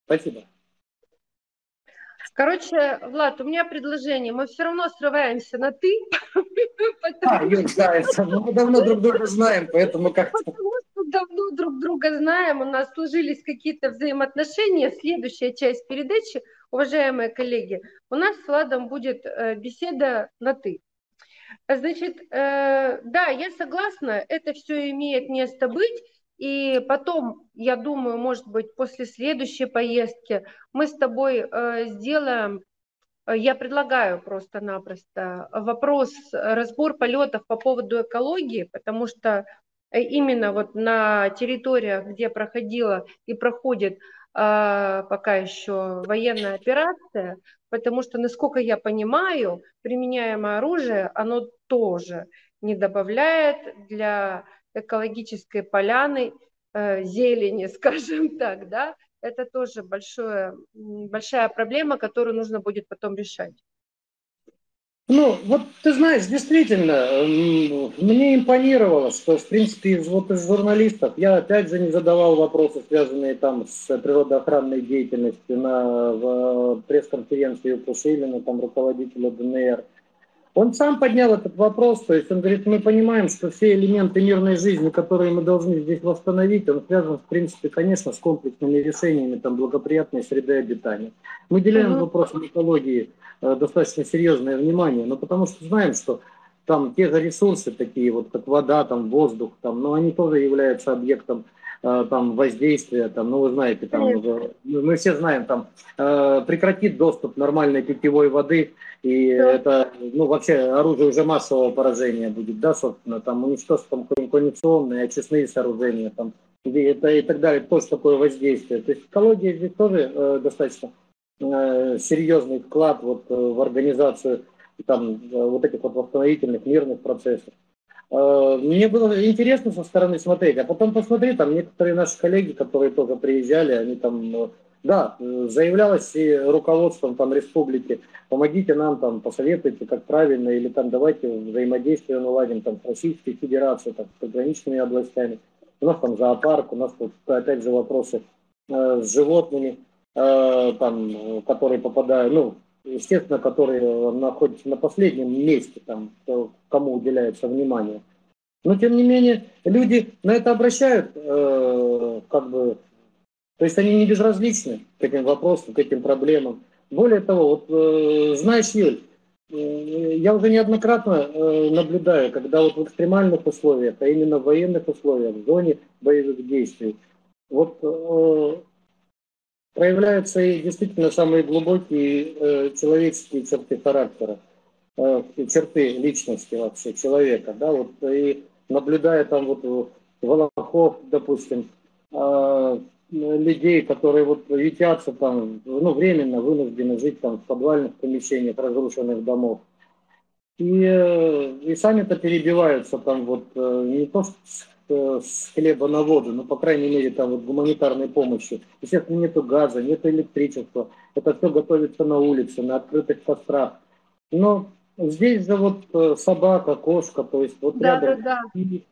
Спасибо. Короче, Влад, у меня предложение. Мы все равно срываемся на «ты». А, Юр, да, мы давно друг друга знаем, поэтому как-то давно друг друга знаем, у нас сложились какие-то взаимоотношения. Следующая часть передачи, уважаемые коллеги, у нас с Владом будет э, беседа на «ты». Значит, э, да, я согласна, это все имеет место быть, и потом, я думаю, может быть, после следующей поездки мы с тобой э, сделаем я предлагаю просто-напросто вопрос, разбор полетов по поводу экологии, потому что Э, именно вот на территориях, где проходила и проходит пока еще военная операция, потому что, насколько я понимаю, применяемое оружие, оно тоже не добавляет для экологической поляны э, зелени, скажем так, да, это тоже большое, большая проблема, которую нужно будет потом решать. Ну, вот ты знаешь, действительно, мне импонировало, что, в принципе, из, вот из журналистов, я опять же не задавал вопросы, связанные там с природоохранной деятельностью на пресс-конференции у Пушилина, там руководителя ДНР. Он сам поднял этот вопрос, то есть он говорит, мы понимаем, что все элементы мирной жизни, которые мы должны здесь восстановить, он связан, в принципе, конечно, с комплексными решениями там, благоприятной среды обитания. Мы уделяем mm-hmm. вопросам экологии э, достаточно серьезное внимание, но потому что знаем, что там те же ресурсы такие, вот как вода, там воздух, там, но они тоже являются объектом там воздействия, там, ну вы знаете, там уже, мы все знаем, там э, прекратит доступ нормальной питьевой воды, и да. это, ну вообще оружие уже массового поражения будет, да, собственно, там уничтожить там кондиционные, очистные сооружения, там, это и так далее, тоже такое воздействие. То есть экология здесь тоже э, достаточно э, серьезный вклад вот, э, в организацию там, э, вот этих вот восстановительных мирных процессов. Э, мне было интересно со стороны смотреть, а потом посмотри, там некоторые наши коллеги, которые тоже приезжали, они там, э, да, заявлялось и руководством там республики, помогите нам там, посоветуйте, как правильно, или там давайте взаимодействие наладим там с Российской Федерацией, там, с пограничными областями. У нас там зоопарк, у нас тут опять же вопросы э, с животными, э, там, которые попадают, ну, естественно, которые находятся на последнем месте, там, кому уделяется внимание. Но, тем не менее, люди на это обращают, э, как бы, то есть они не безразличны к этим вопросам, к этим проблемам. Более того, вот э, знаешь, Юль, э, я уже неоднократно э, наблюдаю, когда вот в экстремальных условиях, а именно в военных условиях, в зоне боевых действий, вот э, проявляются и действительно самые глубокие э, человеческие черты характера, э, черты личности вообще человека, да, вот и наблюдая там вот Волохов, допустим, э, людей, которые вот ютятся там, ну, временно вынуждены жить там в подвальных помещениях разрушенных домов. И, э, и сами-то перебиваются там вот э, не то Э, с хлеба на воду, ну, по крайней мере, там вот гуманитарной помощи. Естественно, нету газа, нету электричества. Это все готовится на улице, на открытых кострах. Но здесь же вот э, собака, кошка, то есть вот да, рядом. Да, да. И,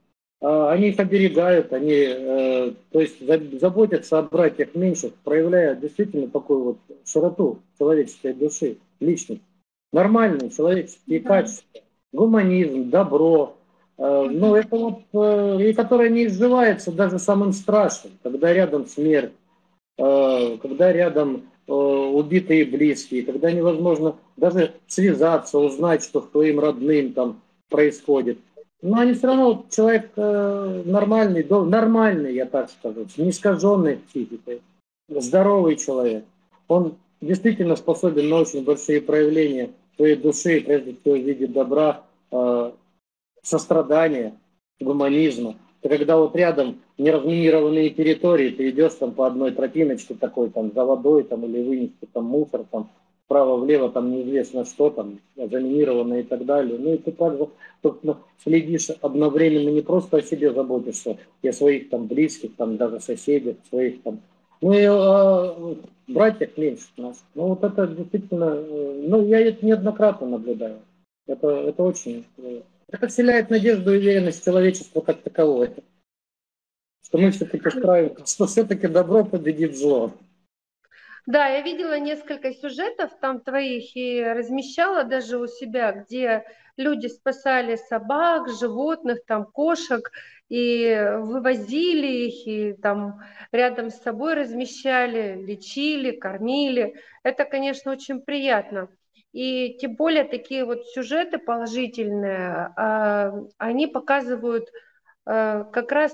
а, они их оберегают, они, э, то есть заботятся о братьях меньших, проявляя действительно такую вот широту человеческой души, личность. Нормальные человеческие да. качества, гуманизм, добро, Э, ну, это вот, э, и которая не изживается даже самым страшным, когда рядом смерть, э, когда рядом убитые близкие, когда невозможно даже связаться, узнать, что твоим родным там происходит. Но они все равно, человек нормальный, нормальный, я так скажу, не искаженный психикой, здоровый человек. Он действительно способен на очень большие проявления своей души, прежде всего в виде добра, сострадания, гуманизма. Это когда вот рядом неразминированные территории, ты идешь там по одной тропиночке такой, там, за водой, там, или вынести там мусор, там, вправо-влево, там, неизвестно что, там, заминированное и так далее. Ну, и ты также, собственно, следишь одновременно, не просто о себе заботишься, и о своих там близких, там, даже соседях, своих там, ну, и о братьях меньше нас. Ну, вот это действительно, э, ну, я это неоднократно наблюдаю. Это, это очень э, это вселяет надежду и уверенность человечества как таковое. Что мы все-таки справимся, что все-таки добро победит зло. Да, я видела несколько сюжетов там твоих и размещала даже у себя, где люди спасали собак, животных, там кошек и вывозили их, и там рядом с собой размещали, лечили, кормили. Это, конечно, очень приятно. И тем более такие вот сюжеты положительные, а, они показывают а, как раз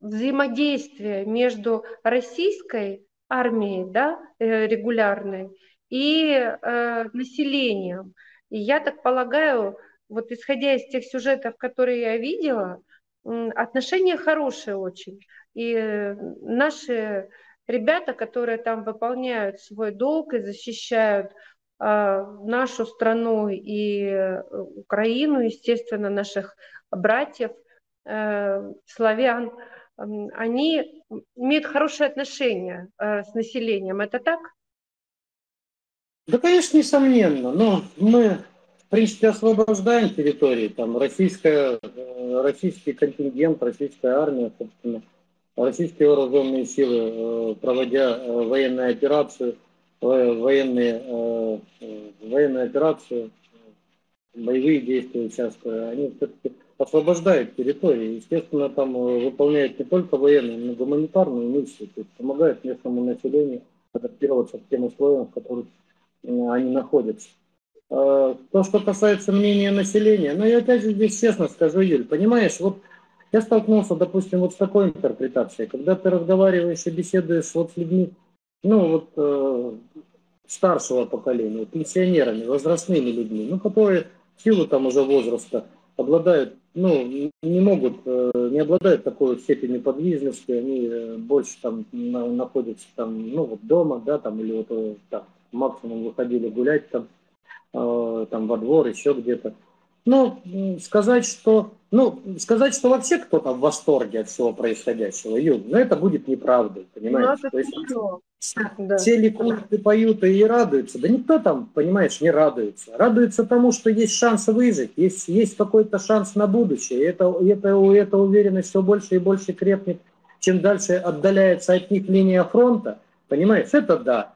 взаимодействие между российской армией, да, э, регулярной, и э, населением. И я так полагаю, вот исходя из тех сюжетов, которые я видела, отношения хорошие очень. И э, наши ребята, которые там выполняют свой долг и защищают нашу страну и э, Украину, естественно, наших братьев, э, славян, они имеют хорошие отношения э, с населением. Это так? Да, конечно, несомненно. Но мы, в принципе, освобождаем территории. Там российская, российский контингент, российская армия, собственно, российские вооруженные силы, проводя военную операцию – военные, э, военные операции, боевые действия участвуя, они все-таки освобождают территории. Естественно, там э, выполняют не только военные, но и гуманитарную миссию, то есть помогают местному населению адаптироваться к тем условиям, в которых э, они находятся. Э, то, что касается мнения населения, ну, я опять же здесь честно скажу, Юль, понимаешь, вот я столкнулся, допустим, вот с такой интерпретацией, когда ты разговариваешь и беседуешь вот с людьми, ну, вот э, старшего поколения, пенсионерами, возрастными людьми, ну, которые в силу там уже возраста обладают, ну, не могут, э, не обладают такой степенью подвижности, они э, больше там на, находятся там, ну, вот дома, да, там, или вот э, там, максимум выходили гулять там, Э, там во двор, еще где-то. Ну, сказать, что, ну, сказать, что вообще кто-то в восторге от всего происходящего, Юг, ну, это будет неправдой, понимаешь? Ну, То есть, да. Все ликуют поют и радуются. Да никто там, понимаешь, не радуется. Радуется тому, что есть шанс выжить, есть, есть какой-то шанс на будущее. И это, это, эта уверенность все больше и больше крепнет, чем дальше отдаляется от них линия фронта. Понимаешь, это да.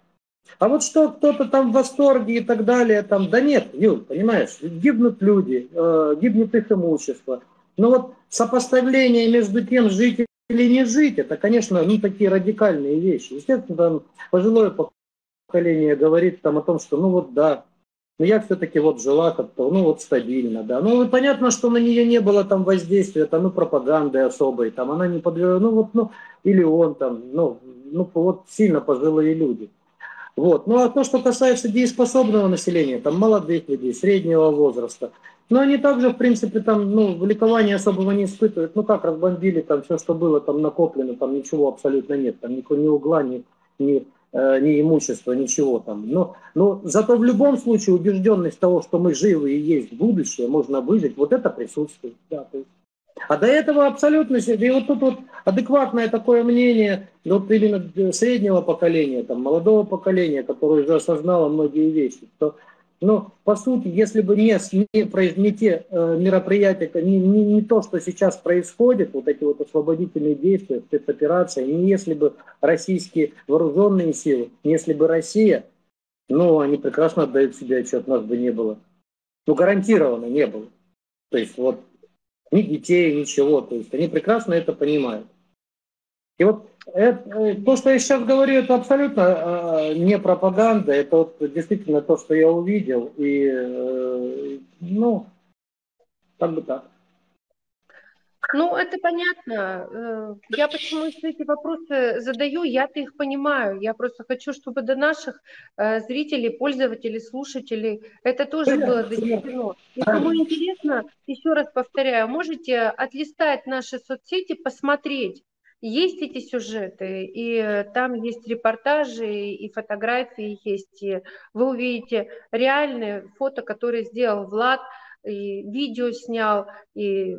А вот что кто-то там в восторге и так далее, там, да нет, Юль, понимаешь, гибнут люди, э, гибнет их имущество. Но вот сопоставление между тем, жить или не жить, это, конечно, ну, такие радикальные вещи. Естественно, там пожилое поколение говорит там о том, что, ну вот да, но я все-таки вот жила как-то, ну вот стабильно, да. Ну понятно, что на нее не было там воздействия, там, ну пропаганды особой, там она не подвергла, ну вот, ну, или он там, ну, ну вот сильно пожилые люди. Вот. Ну а то, что касается дееспособного населения, там молодых людей, среднего возраста, но они также, в принципе, там, ну, ликования особого не испытывают. Ну как, разбомбили там все, что было там накоплено, там ничего абсолютно нет, там ни, ни угла, ни, ни, э, ни имущества, ничего там. Но, но зато в любом случае убежденность того, что мы живы и есть будущее, можно выжить, вот это присутствует. Да, то есть а до этого абсолютно, и вот тут вот адекватное такое мнение, вот именно среднего поколения, там, молодого поколения, которое уже осознало многие вещи, что, ну, по сути, если бы не, не, не те э, мероприятия, не, не, не то, что сейчас происходит, вот эти вот освободительные действия, спецоперации, не если бы российские вооруженные силы, не если бы Россия, ну, они прекрасно отдают себе отчет, нас бы не было. Ну, гарантированно не было. То есть вот ни детей, ничего. То есть они прекрасно это понимают. И вот это, э, то, что я сейчас говорю, это абсолютно э, не пропаганда, это вот действительно то, что я увидел. И, э, ну, как бы так. Ну, это понятно. Э, я почему эти вопросы задаю, я-то их понимаю. Я просто хочу, чтобы до наших э, зрителей, пользователей, слушателей это тоже было донесено. И кому интересно, еще раз повторяю, можете отлистать наши соцсети, посмотреть, есть эти сюжеты, и там есть репортажи, и фотографии есть, и вы увидите реальные фото, которые сделал Влад – и видео снял, и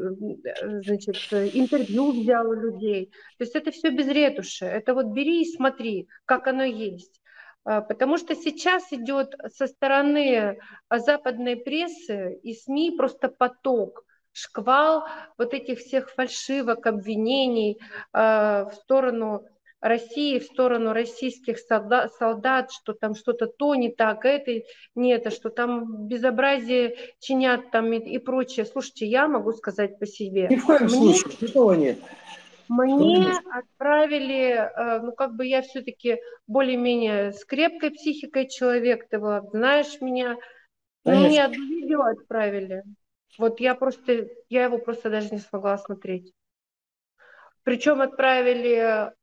значит, интервью взял у людей. То есть это все без ретуши. Это вот бери и смотри, как оно есть. А, потому что сейчас идет со стороны западной прессы и СМИ просто поток, шквал вот этих всех фальшивок, обвинений э, в сторону России в сторону российских солдат, солдат, что там что-то то не так, это не это, что там безобразие чинят там и, и прочее. Слушайте, я могу сказать по себе. Ни в коем мне, случае, такого нет. Мне отправили, э, ну как бы я все-таки более-менее с крепкой психикой человек, ты вот знаешь меня. Конечно. Мне одно видео отправили. Вот я просто, я его просто даже не смогла смотреть. Причем отправили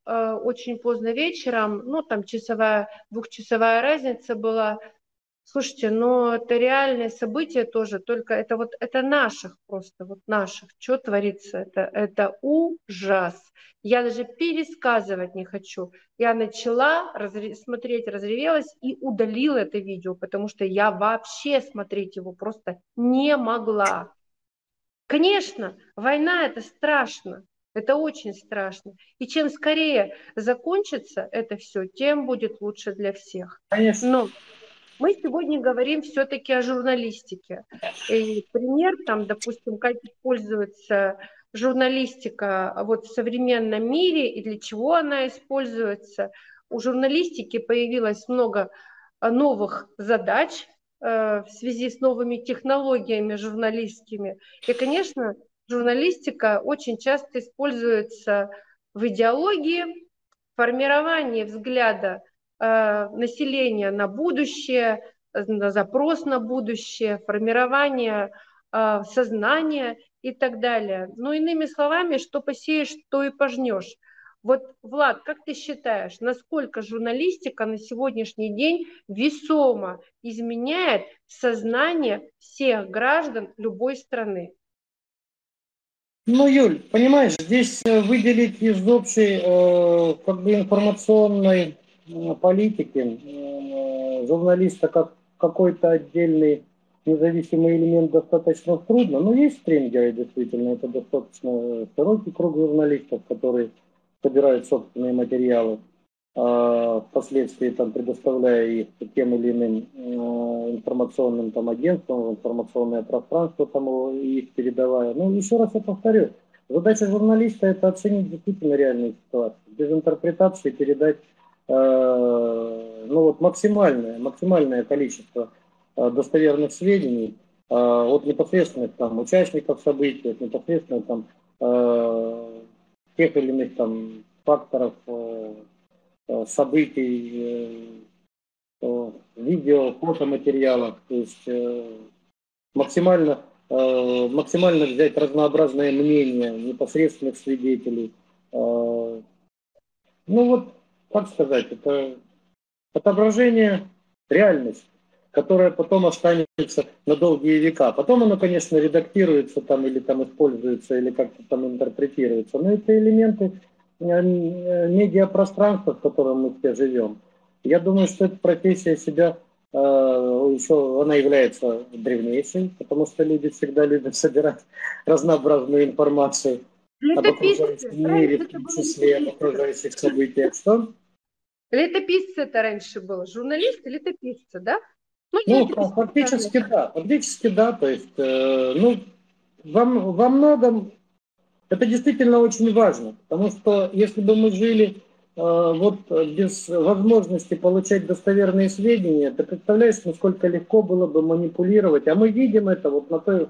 э, очень поздно вечером, ну там часовая, двухчасовая разница была. Слушайте, но это реальное событие тоже, только это вот это наших просто, вот наших. Что творится? Это, это ужас. Я даже пересказывать не хочу. Я начала разре- смотреть, разревелась и удалила это видео, потому что я вообще смотреть его просто не могла. Конечно, война это страшно, это очень страшно. И чем скорее закончится это все, тем будет лучше для всех. Конечно. Но мы сегодня говорим все-таки о журналистике. И пример, там, допустим, как используется журналистика вот в современном мире и для чего она используется. У журналистики появилось много новых задач э, в связи с новыми технологиями журналистскими. И, конечно, журналистика очень часто используется в идеологии, формировании взгляда э, населения на будущее, запрос на будущее, формирование э, сознания и так далее. Ну, иными словами, что посеешь, то и пожнешь. Вот, Влад, как ты считаешь, насколько журналистика на сегодняшний день весомо изменяет сознание всех граждан любой страны? Ну, Юль, понимаешь, здесь э, выделить из общей э, как бы информационной э, политики э, журналиста как какой-то отдельный независимый элемент достаточно трудно. Но есть трендеры, действительно, это достаточно широкий круг журналистов, которые собирают собственные материалы, а, впоследствии там, предоставляя их тем или иным а, информационным там, агентствам, информационное пространство там, их передавая. Ну, еще раз я повторю, задача журналиста это оценить действительно реальную ситуацию, без интерпретации передать э, ну, вот, максимальное, максимальное количество э, достоверных сведений э, от непосредственных там, участников событий, от непосредственно там, тех или иных там факторов, э, э, событий, э, видео, фотоматериалов, то есть максимально, максимально взять разнообразное мнение непосредственных свидетелей. Ну вот, как сказать, это отображение реальности которое потом останется на долгие века. Потом оно, конечно, редактируется там или там используется, или как-то там интерпретируется. Но это элементы э, э, медиапространства, в котором мы все живем. Я думаю, что эта профессия себя э, еще она является древнейшей, потому что люди всегда любят собирать разнообразную информацию об окружающем мире, в том числе об окружающих событиях. Что? Летописцы это раньше было, журналисты, летописцы, да? Ну, ну фактически да, фактически да, то есть, э, ну, во, во многом это действительно очень важно, потому что если бы мы жили э, вот без возможности получать достоверные сведения, ты представляешь, насколько легко было бы манипулировать, а мы видим это вот на той,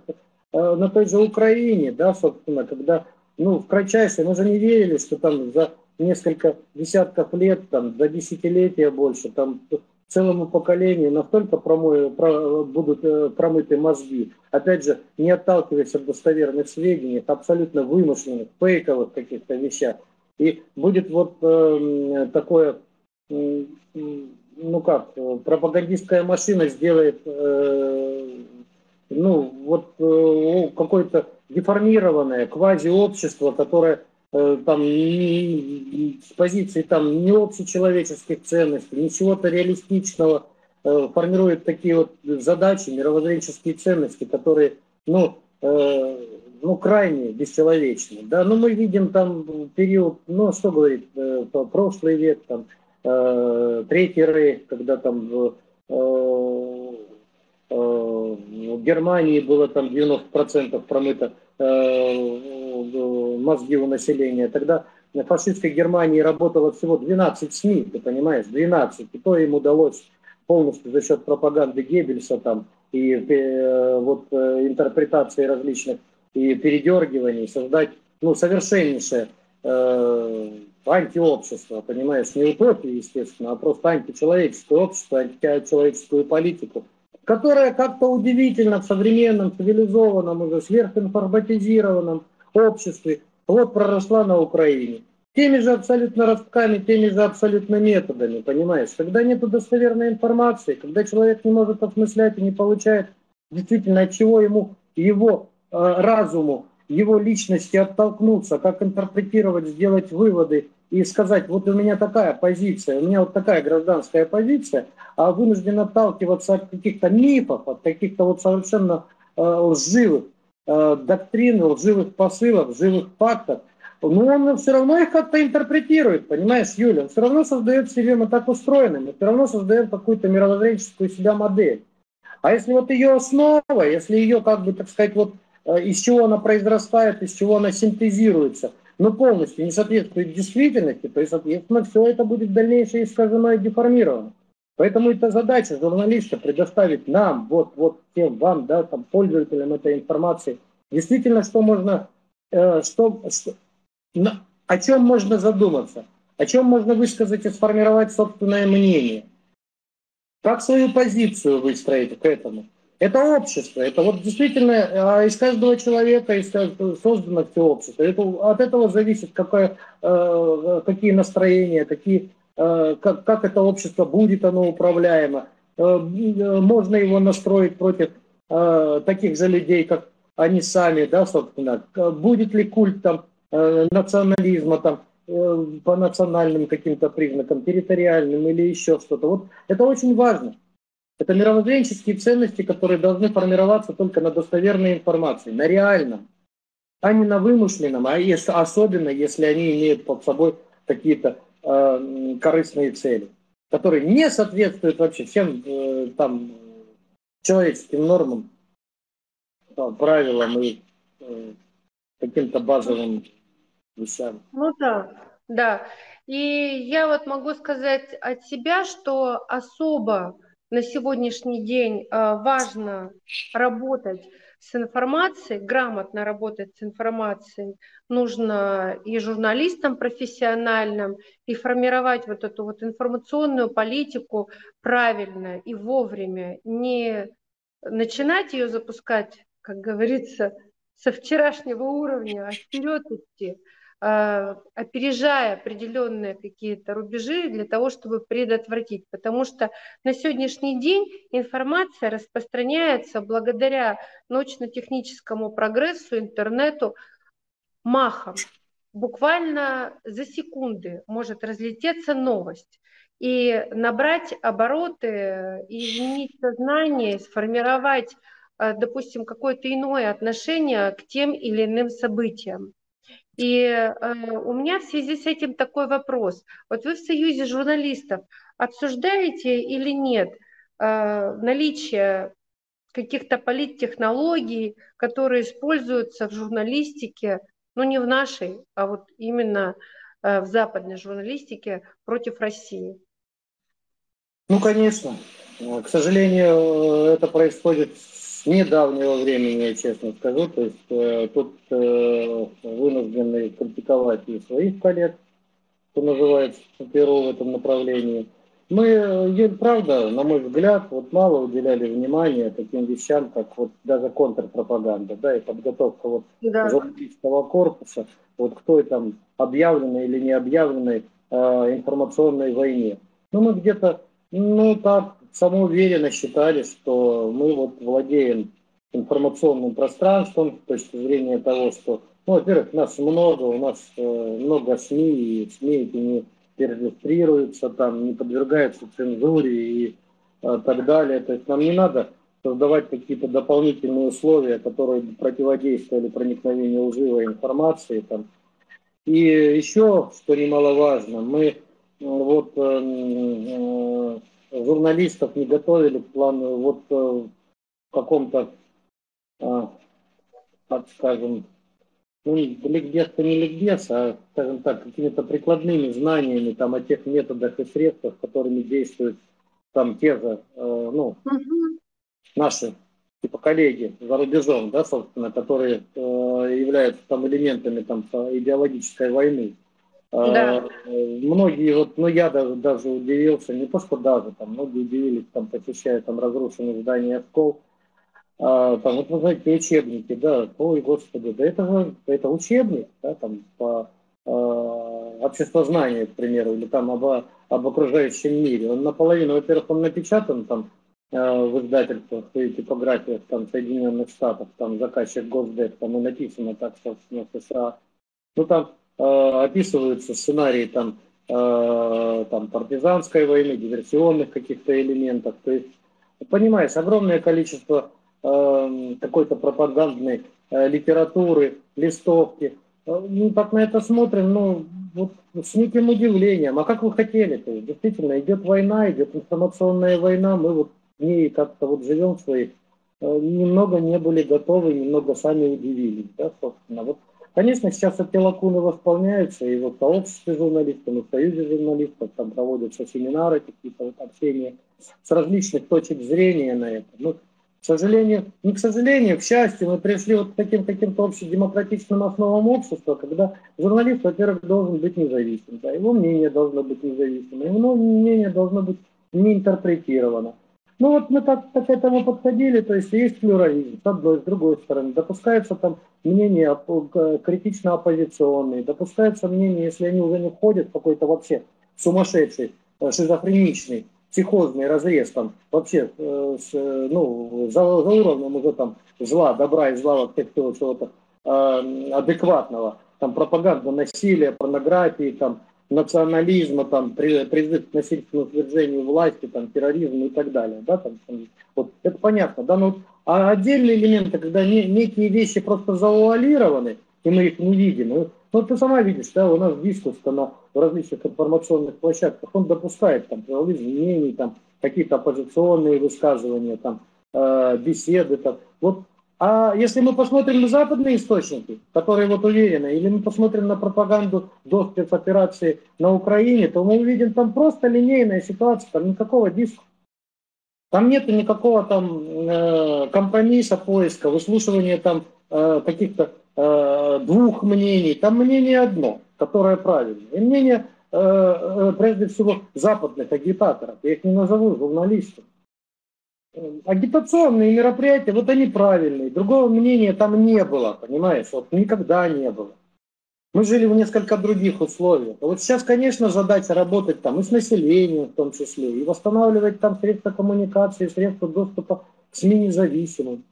э, на той же Украине, да, собственно, когда, ну, в кратчайшее, мы же не верили, что там за несколько десятков лет, там, за десятилетия больше, там целому поколению настолько промой, про, будут э, промыты мозги. Опять же, не отталкиваясь от достоверных сведений, абсолютно вымышленных, фейковых каких-то вещах. И будет вот э, такое, э, ну как, пропагандистская машина сделает, э, ну вот э, какое-то деформированное квази-общество, которое там с позиции там не общечеловеческих ценностей, ничего-то реалистичного, э, формирует такие вот задачи, мировоззренческие ценности, которые, ну, э, ну, крайне бесчеловечны. Да, ну, мы видим там период, ну, что говорит, прошлый век, там, третий рейх, когда там в, в Германии было там 90% промыто мозги у населения. Тогда в фашистской Германии работало всего 12 СМИ, ты понимаешь, 12. И то им удалось полностью за счет пропаганды Геббельса там и э, вот э, интерпретации различных и передергиваний создать ну, совершеннейшее э, антиобщество, понимаешь, не утопию, естественно, а просто античеловеческое общество, античеловеческую политику, которая как-то удивительно в современном, цивилизованном, уже сверхинформатизированном обществе вот проросла на Украине. Теми же абсолютно ростками, теми же абсолютно методами, понимаешь? Когда нет достоверной информации, когда человек не может осмыслять и не получает действительно от чего ему, его э, разуму, его личности оттолкнуться, как интерпретировать, сделать выводы и сказать, вот у меня такая позиция, у меня вот такая гражданская позиция, а вынужден отталкиваться от каких-то мифов, от каких-то вот совершенно э, лживых э, доктрин, лживых посылов, лживых фактов, но он все равно их как-то интерпретирует, понимаешь, Юля, он все равно создает себе, мы так устроены, мы все равно создаем какую-то мировоззренческую себя модель. А если вот ее основа, если ее, как бы, так сказать, вот э, из чего она произрастает, из чего она синтезируется, но полностью не соответствует действительности, то есть, соответственно, все это будет дальнейшее искажено и деформировано. Поэтому это задача журналиста предоставить нам, вот, вот тем вам, да, там, пользователям этой информации, действительно, что можно, э, что, что, на, о чем можно задуматься, о чем можно высказать и сформировать собственное мнение. Как свою позицию выстроить к этому? Это общество, это вот действительно а, из каждого человека из, создано все общество. Это, от этого зависит, какое, э, какие настроения, какие, э, как, как это общество будет оно управляемо. Э, можно его настроить против таких же людей, как они сами, да, собственно. Будет ли культ там национализма там по национальным каким-то признакам, территориальным или еще что-то. Вот это очень важно. Это мировоззренческие ценности, которые должны формироваться только на достоверной информации, на реальном, а не на вымышленном, а если, особенно если они имеют под собой какие-то э, корыстные цели, которые не соответствуют вообще всем э, там человеческим нормам, там, правилам и э, каким-то базовым вещам. Ну да, да. И я вот могу сказать от себя, что особо на сегодняшний день а, важно работать с информацией, грамотно работать с информацией, нужно и журналистам профессиональным, и формировать вот эту вот информационную политику правильно и вовремя, не начинать ее запускать, как говорится, со вчерашнего уровня, а вперед идти. Э, опережая определенные какие-то рубежи для того, чтобы предотвратить. Потому что на сегодняшний день информация распространяется благодаря научно-техническому прогрессу, интернету махом. Буквально за секунды может разлететься новость и набрать обороты, и изменить сознание, сформировать, э, допустим, какое-то иное отношение к тем или иным событиям. И э, у меня в связи с этим такой вопрос. Вот вы в Союзе журналистов обсуждаете или нет э, наличие каких-то политтехнологий, которые используются в журналистике, ну не в нашей, а вот именно э, в западной журналистике против России? Ну, конечно. К сожалению, это происходит недавнего времени, я честно скажу. То есть э, тут э, вынуждены критиковать и своих коллег, что называется, перо в этом направлении. Мы, э, правда, на мой взгляд, вот мало уделяли внимания таким вещам, как вот даже контрпропаганда, да, и подготовка вот да. журналистского корпуса, вот к той там объявленной или не объявленной э, информационной войне. Ну, мы где-то, ну, так, самоуверенно считали, что мы вот владеем информационным пространством с точки зрения того, что, ну, во-первых, нас много, у нас э, много СМИ, и СМИ эти не перерегистрируются, там, не подвергаются цензуре и э, так далее. То есть нам не надо создавать какие-то дополнительные условия, которые противодействовали проникновению лживой информации. Там. И еще, что немаловажно, мы вот э, э, журналистов не готовили к плану вот э, в каком-то, а, так скажем, ну, ликбез-то не ликбез, а, скажем так, какими-то прикладными знаниями там о тех методах и средствах, которыми действуют там те же, э, ну, угу. наши типа коллеги за рубежом, да, собственно, которые э, являются там элементами там идеологической войны. Да. А, многие, вот, ну я даже, даже удивился, не то что даже, там многие удивились, там, посещая там разрушенные здания школ, а, там, вот вы знаете, учебники, да, ой, господи, да это же, это учебник, да, там, по а, обществознанию, к примеру, или там об, об окружающем мире. Он наполовину, во-первых, он напечатан там а, в издательствах и типографиях там Соединенных Штатов, там заказчик Госдеп, там и написано так, собственно, США. Ну там Э, описываются сценарии там, э, там партизанской войны, диверсионных каких-то элементов. То есть, понимаешь, огромное количество э, какой-то пропагандной литературы, листовки. Ну, так на это смотрим, ну, вот с неким удивлением. А как вы хотели? То есть, действительно, идет война, идет информационная война, мы вот в ней как-то вот живем свои, немного не были готовы, немного сами удивились, да, собственно. Вот Конечно, сейчас эти лакуны восполняются, и вот в сообществе журналистов, и в союзе журналистов там проводятся семинары, какие-то вот общения с различных точек зрения на это. Но, к сожалению, не к сожалению, к счастью, мы пришли вот к таким каким-то общедемократичным основам общества, когда журналист, во-первых, должен быть независим, да, его мнение должно быть независимым, его мнение должно быть не интерпретировано. Ну вот мы так, так к этому подходили, то есть есть плюрализм, с одной, с другой стороны. Допускается там мнение критично оппозиционные, допускается мнение, если они уже не входят в какой-то вообще сумасшедший, э, шизофреничный, психозный разрез, там вообще э, с, ну, за, за уровнем уже там зла, добра и зла, вот всего чего-то э, адекватного, там пропаганда насилия, порнографии, там национализма, там, призыв к насильственному утверждению власти, там, терроризм и так далее. Да, там, вот, это понятно. Да, но, а отдельные элементы, когда не, некие вещи просто завуалированы, и мы их не видим. Ну, ну ты сама видишь, да, у нас дискус на различных информационных площадках, он допускает там плурализм мнений, там, какие-то оппозиционные высказывания, там, э, беседы. Там. Вот а если мы посмотрим на западные источники, которые вот уверены, или мы посмотрим на пропаганду до спецоперации на Украине, то мы увидим там просто линейная ситуация, там никакого диска. Там нет никакого там э, компромисса, поиска, выслушивания там э, каких-то э, двух мнений. Там мнение одно, которое правильное. И мнение, э, э, прежде всего, западных агитаторов. Я их не назову журналистами агитационные мероприятия, вот они правильные. Другого мнения там не было, понимаешь? Вот никогда не было. Мы жили в несколько других условиях. Вот сейчас, конечно, задача работать там и с населением в том числе, и восстанавливать там средства коммуникации, средства доступа к СМИ независимым.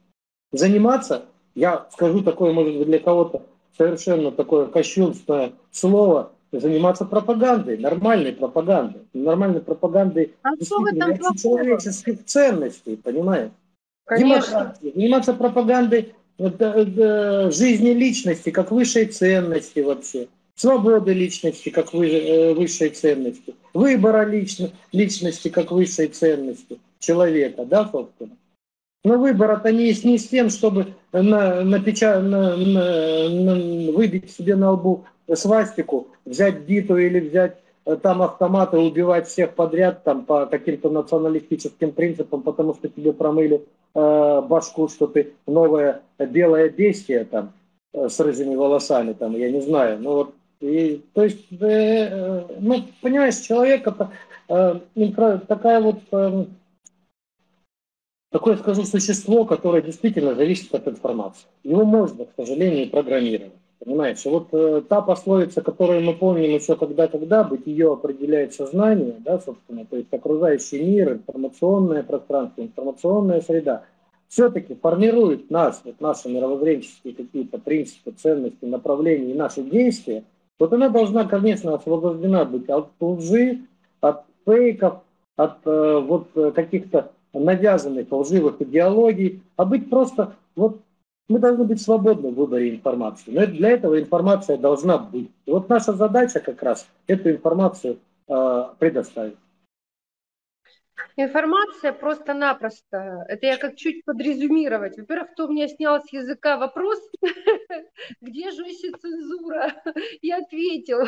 Заниматься, я скажу такое, может быть, для кого-то совершенно такое кощунственное слово, заниматься пропагандой, нормальной пропагандой, нормальной пропагандой а человеческих ценностей, понимаешь? Конечно. Заниматься пропагандой э, э, жизни личности как высшей ценности вообще, свободы личности как э, высшей ценности, выбора лично, личности как высшей ценности человека, да, собственно. Но выбор-то не, не с тем, чтобы на, напеча, на, на, на, выбить себе на лбу свастику, взять биту или взять э, там автомат и убивать всех подряд там по каким-то националистическим принципам, потому что тебе промыли э, башку, что ты новое белое бестие там э, с рыжими волосами, там, я не знаю. Ну вот, и, то есть, э, э, ну, понимаешь, человек это э, инфра, такая вот, э, такое, скажу, существо, которое действительно зависит от информации. Его можно, к сожалению, программировать. Понимаете, вот э, та пословица, которую мы помним еще когда-когда, быть ее определяет сознание, да, собственно, то есть окружающий мир, информационное пространство, информационная среда, все-таки формирует нас, вот наши мировоззренческие какие-то принципы, ценности, направления и наши действия, вот она должна, конечно, освобождена быть от лжи, от фейков, от э, вот каких-то навязанных лживых идеологий, а быть просто вот мы должны быть свободны в выборе информации. Но для этого информация должна быть. И вот наша задача как раз эту информацию э, предоставить. Информация просто-напросто. Это я как чуть подрезюмировать. Во-первых, кто у меня снял с языка вопрос, где же еще цензура? Я ответил.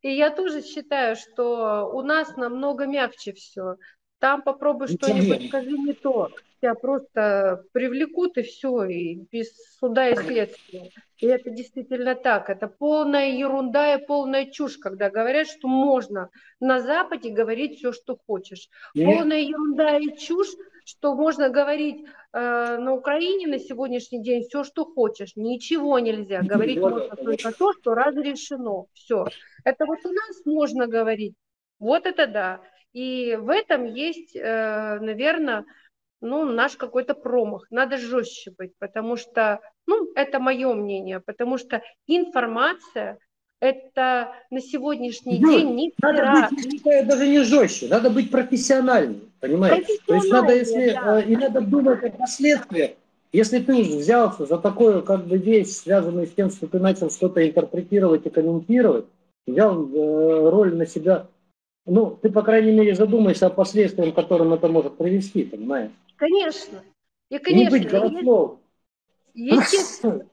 И я тоже считаю, что у нас намного мягче все. Там попробуй что-нибудь скажи не то тебя просто привлекут и все, и без суда и следствия. И это действительно так. Это полная ерунда и полная чушь, когда говорят, что можно на Западе говорить все, что хочешь. Полная ерунда и чушь, что можно говорить э, на Украине на сегодняшний день все, что хочешь. Ничего нельзя. Говорить Нет, можно только то, что разрешено. Все. Это вот у нас можно говорить. Вот это да. И в этом есть, э, наверное, ну, наш какой-то промах. Надо жестче быть, потому что, ну, это мое мнение, потому что информация это на сегодняшний ну, день не надо быть, даже не жестче, надо быть профессиональным, понимаешь? То есть надо, если, да. Э, и надо думать о последствиях. Если ты уже взялся за такую как бы вещь, связанную с тем, что ты начал что-то интерпретировать и комментировать, взял э, роль на себя, ну, ты, по крайней мере, задумайся о последствиях, которым это может привести, понимаешь? Конечно. И, конечно, не быть голословным. Естественно.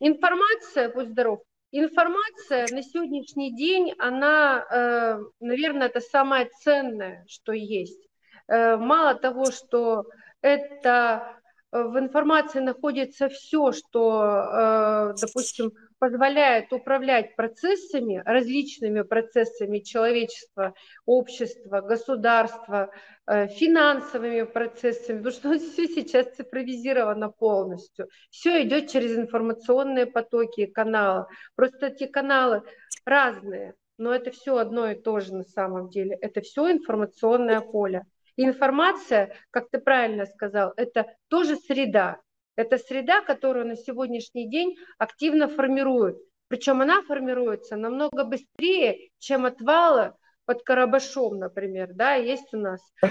Информация, будь здоров, информация на сегодняшний день, она, э, наверное, это самое ценное, что есть. Э, мало того, что это э, в информации находится все, что, допустим, позволяет управлять процессами, различными процессами человечества, общества, государства, э, финансовыми процессами, потому что все сейчас цифровизировано полностью. Все идет через информационные потоки и каналы. Просто эти каналы разные, но это все одно и то же на самом деле. Это все информационное поле. Информация, как ты правильно сказал, это тоже среда. Это среда, которую на сегодняшний день активно формируют. Причем она формируется намного быстрее, чем отвалы под Карабашом, например. Да, есть у нас э,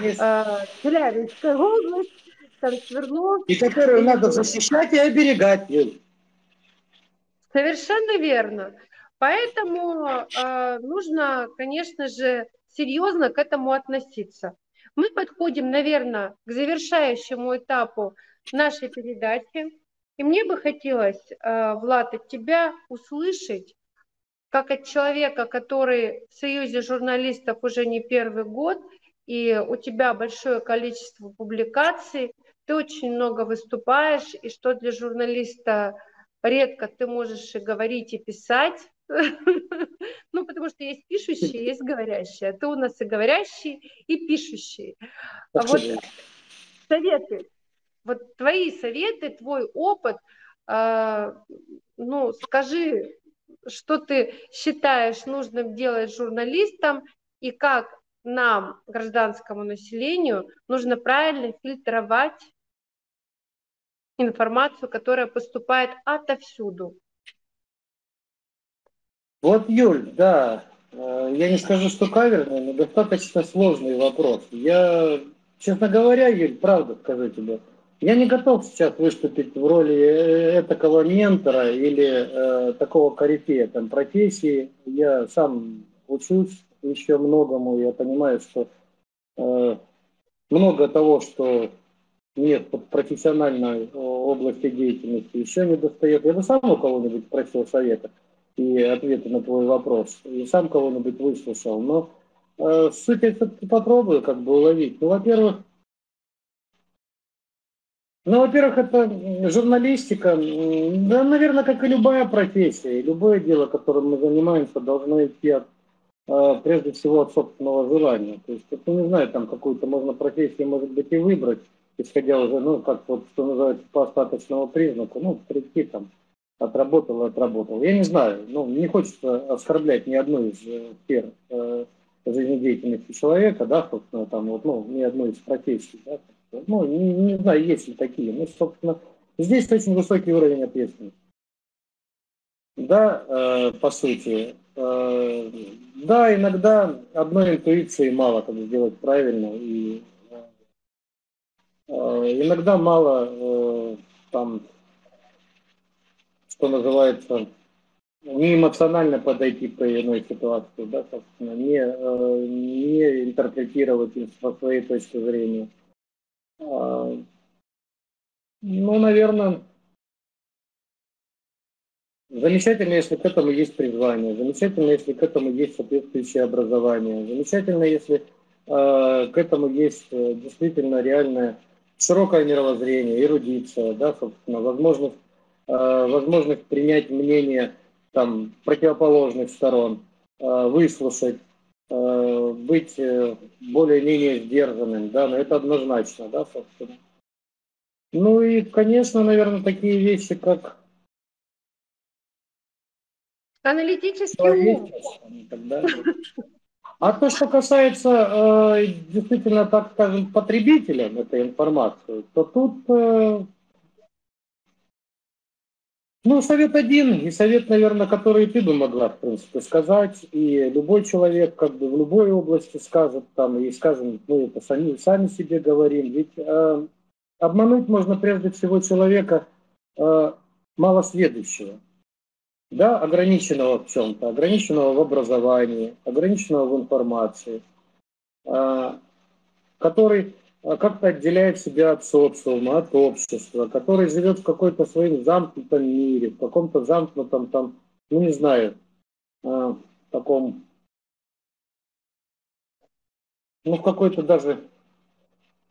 Челябинская область, там Свердловск. И которую и надо защищать и оберегать. Совершенно верно. Поэтому э, нужно, конечно же, серьезно к этому относиться. Мы подходим, наверное, к завершающему этапу нашей передачи. И мне бы хотелось, э, Влад, от тебя услышать, как от человека, который в Союзе журналистов уже не первый год, и у тебя большое количество публикаций, ты очень много выступаешь, и что для журналиста редко ты можешь и говорить, и писать. Ну, потому что есть пишущие, есть говорящие. А ты у нас и говорящий, и пишущий. А вот советы вот твои советы, твой опыт, э, ну, скажи, что ты считаешь нужным делать журналистам и как нам, гражданскому населению, нужно правильно фильтровать информацию, которая поступает отовсюду. Вот, Юль, да, э, я не скажу, что каверный, но достаточно сложный вопрос. Я, честно говоря, Юль, правда скажу тебе, я не готов сейчас выступить в роли э, такого ментора или э, такого корифея там, профессии. Я сам учусь еще многому. Я понимаю, что э, много того, что нет в профессиональной области деятельности, еще не достает. Я бы сам у кого-нибудь просил совета и ответа на твой вопрос. И сам кого-нибудь выслушал. Но э, суть я попробую как бы уловить. Ну, во-первых, ну, во-первых, это журналистика, да, наверное, как и любая профессия, любое дело, которым мы занимаемся, должно идти от, э, прежде всего от собственного желания. То есть, это, не знаю, там какую-то можно профессию, может быть, и выбрать, исходя уже, ну, как вот, что называется, по остаточному признаку, ну, прийти там, отработал отработал. Я не знаю, ну, не хочется оскорблять ни одну из э, сфер э, жизнедеятельности человека, да, собственно, там, вот, ну, ни одну из профессий, да, ну, не, не знаю, есть ли такие. Ну, собственно, здесь очень высокий уровень ответственности. Да, э, по сути. Э, да, иногда одной интуиции мало, как сделать правильно. И э, иногда мало э, там, что называется, не эмоционально подойти к той иной ситуации, да, собственно, не, э, не интерпретировать со своей точки зрения. Ну, наверное, замечательно, если к этому есть призвание, замечательно, если к этому есть соответствующее образование, замечательно, если э, к этому есть э, действительно реальное широкое мировоззрение, эрудиция, да, собственно, возможность, э, возможность принять мнение там, противоположных сторон, выслушать, быть э, более-менее сдержанным, да, но это однозначно, да, собственно. Ну и, конечно, наверное, такие вещи, как аналитический ум. А то, что касается э, действительно, так скажем, потребителя этой информации, то тут э, ну, совет один, и совет, наверное, который ты бы могла, в принципе, сказать, и любой человек, как бы в любой области скажет, там, и скажем, мы это сами, сами себе говорим, ведь э, обмануть можно прежде всего человека э, малосведущего, да, ограниченного в чем-то, ограниченного в образовании, ограниченного в информации, э, который как-то отделяет себя от социума, от общества, который живет в какой-то своем замкнутом мире, в каком-то замкнутом там, ну не знаю, э, таком, ну в какой-то даже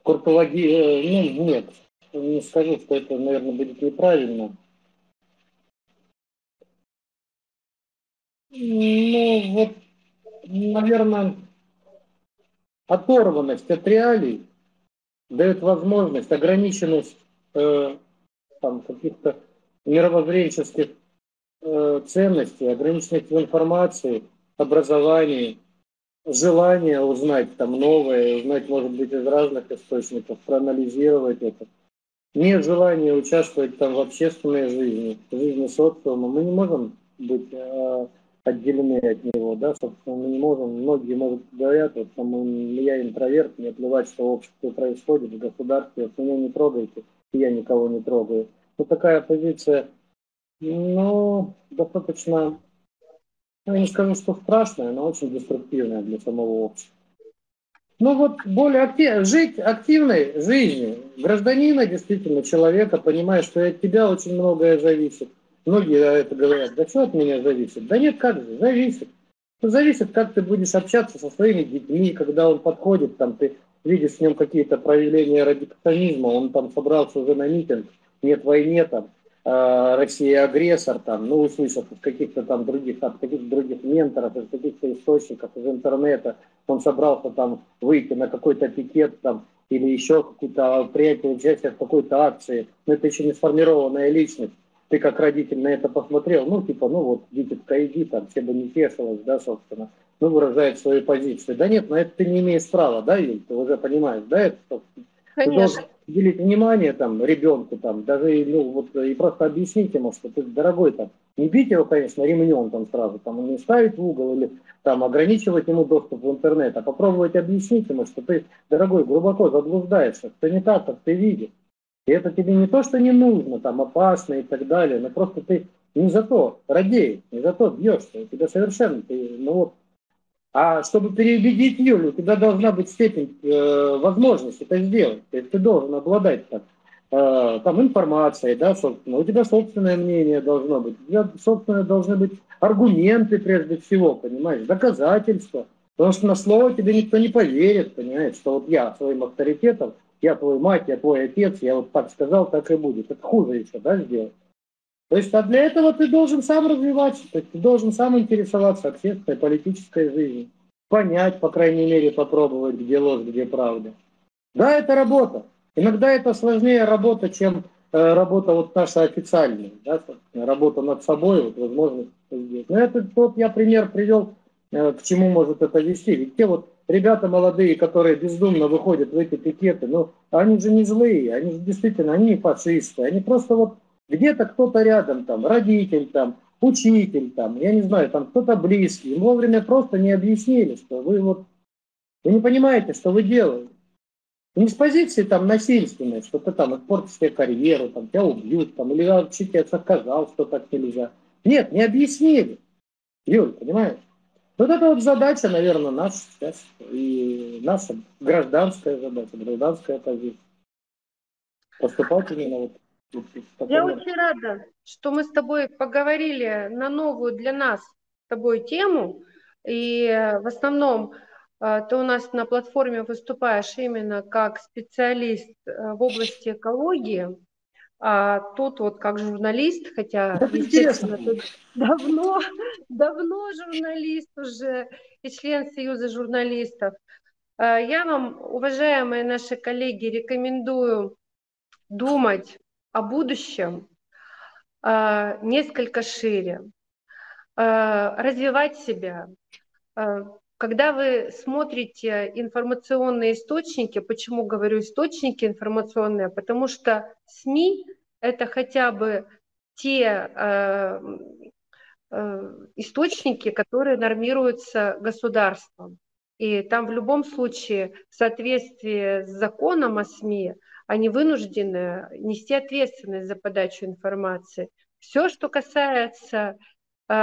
куртологии, ну нет, не скажу, что это, наверное, будет неправильно. Ну, вот, наверное, оторванность от реалий дает возможность, ограниченность э, там, каких-то мировоззренческих э, ценностей, ограниченность в информации, образовании, желание узнать там новое, узнать, может быть, из разных источников, проанализировать это. Нет желания участвовать там в общественной жизни, в жизни социума. Мы не можем быть э, отделены от него, да, собственно, мы не можем, многие, может, говорят, вот, там, я интроверт, мне плевать, что в обществе происходит, в государстве, вот, меня не трогайте, я никого не трогаю. Ну, такая позиция, ну, достаточно, я не скажу, что страшная, но очень деструктивная для самого общества. Ну вот более актив, жить активной жизнью гражданина, действительно, человека, понимая, что от тебя очень многое зависит. Многие это говорят, да что от меня зависит? Да нет, как же, зависит. Зависит, как ты будешь общаться со своими детьми, когда он подходит, там ты видишь в нем какие-то проявления радикализма, он там собрался уже на митинг, нет войне там, э, Россия агрессор, там, ну, услышав из каких-то там других, от каких-то других менторов, из каких-то источников, из интернета, он собрался там выйти на какой-то пикет там, или еще какую-то приятие участие в какой-то акции, но это еще не сформированная личность. Ты как родитель на это посмотрел, ну, типа, ну вот, дитятка, иди, там, все бы не тешилось, да, собственно, ну, выражает свою позицию. Да нет, на это ты не имеешь права, да, Юль, ты уже понимаешь, да, это, собственно. Конечно. Ты должен уделить внимание там ребенку, там, даже ну, вот, и просто объяснить ему, что ты, дорогой, там, не бить его, конечно, ремнем там сразу, там, не ставить в угол или там ограничивать ему доступ в интернет, а попробовать объяснить ему, что ты, дорогой, глубоко заблуждаешься, что не так, как ты видишь. И это тебе не то, что не нужно, там, опасно и так далее, но просто ты не за то радеешь, не за то бьешься, у тебя совершенно, ты, ну вот, а чтобы переубедить Юлю, у тебя должна быть степень э, возможности это сделать. То есть ты должен обладать там, э, там информацией, да, собственно. У тебя собственное мнение должно быть. У тебя, собственно, должны быть аргументы прежде всего, понимаешь, доказательства. Потому что на слово тебе никто не поверит, понимаешь, что вот я своим авторитетом, я твой мать, я твой отец, я вот так сказал, так и будет. Это хуже еще, да, сделать. То есть, а для этого ты должен сам развиваться, то есть ты должен сам интересоваться общественной, политической жизнью, понять, по крайней мере, попробовать, где ложь, где правда. Да, это работа. Иногда это сложнее работа, чем э, работа вот наша официальная, да, работа над собой, вот возможность. Но это тот я пример привел, э, к чему может это вести. Ведь те вот ребята молодые, которые бездумно выходят в эти пикеты, ну, они же не злые, они же действительно, они не фашисты, они просто вот где-то кто-то рядом, там, родитель, там, учитель, там, я не знаю, там, кто-то близкий. Им вовремя просто не объяснили, что вы вот, вы не понимаете, что вы делаете. Не с позиции там насильственной, что ты там испортишь себе карьеру, там, тебя убьют, там, или учитель сказал, что так нельзя. Нет, не объяснили. Юль, понимаешь? Вот это вот задача, наверное, наша сейчас, и наша гражданская задача, гражданская позиция. Поступать именно вот я очень рада, что мы с тобой поговорили на новую для нас с тобой тему. И в основном э, ты у нас на платформе выступаешь именно как специалист э, в области экологии, а тут вот как журналист, хотя, естественно, тут давно, давно журналист уже и член Союза журналистов. Э, я вам, уважаемые наши коллеги, рекомендую думать о будущем э, несколько шире, э, развивать себя. Э, когда вы смотрите информационные источники, почему говорю источники информационные, потому что СМИ это хотя бы те источники, которые нормируются государством. И там в любом случае в соответствии с законом о СМИ они вынуждены нести ответственность за подачу информации. Все, что касается э,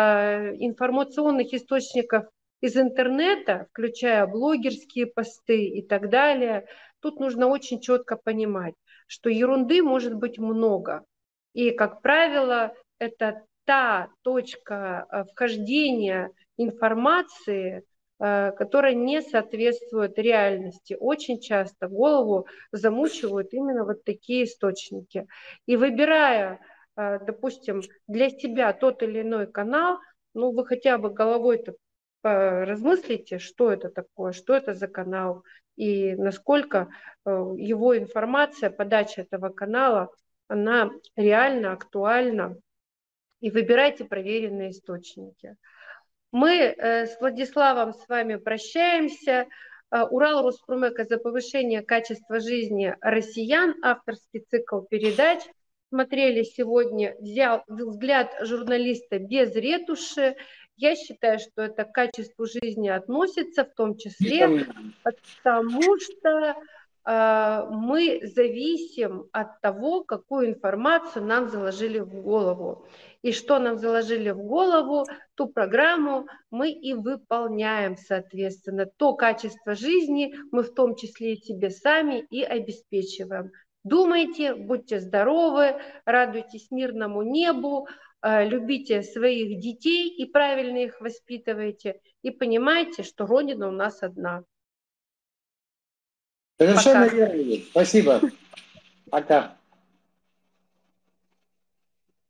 информационных источников из интернета, включая блогерские посты и так далее, тут нужно очень четко понимать, что ерунды может быть много. И, как правило, это та точка э, вхождения информации, Э, которая не соответствует реальности. Очень часто голову замучивают именно вот такие источники. И выбирая, э, допустим, для себя тот или иной канал, ну вы хотя бы головой-то размыслите, что это такое, что это за канал и насколько э, его информация, подача этого канала, она реально актуальна. И выбирайте проверенные источники. Мы э, с Владиславом с вами прощаемся. Э, Урал Роспромека за повышение качества жизни россиян, авторский цикл передач. Смотрели сегодня, взял взгляд журналиста без ретуши. Я считаю, что это к качеству жизни относится, в том числе, потому что э, мы зависим от того, какую информацию нам заложили в голову и что нам заложили в голову, ту программу мы и выполняем, соответственно. То качество жизни мы в том числе и себе сами и обеспечиваем. Думайте, будьте здоровы, радуйтесь мирному небу, любите своих детей и правильно их воспитывайте, и понимайте, что Родина у нас одна. Совершенно верно. Спасибо. Пока.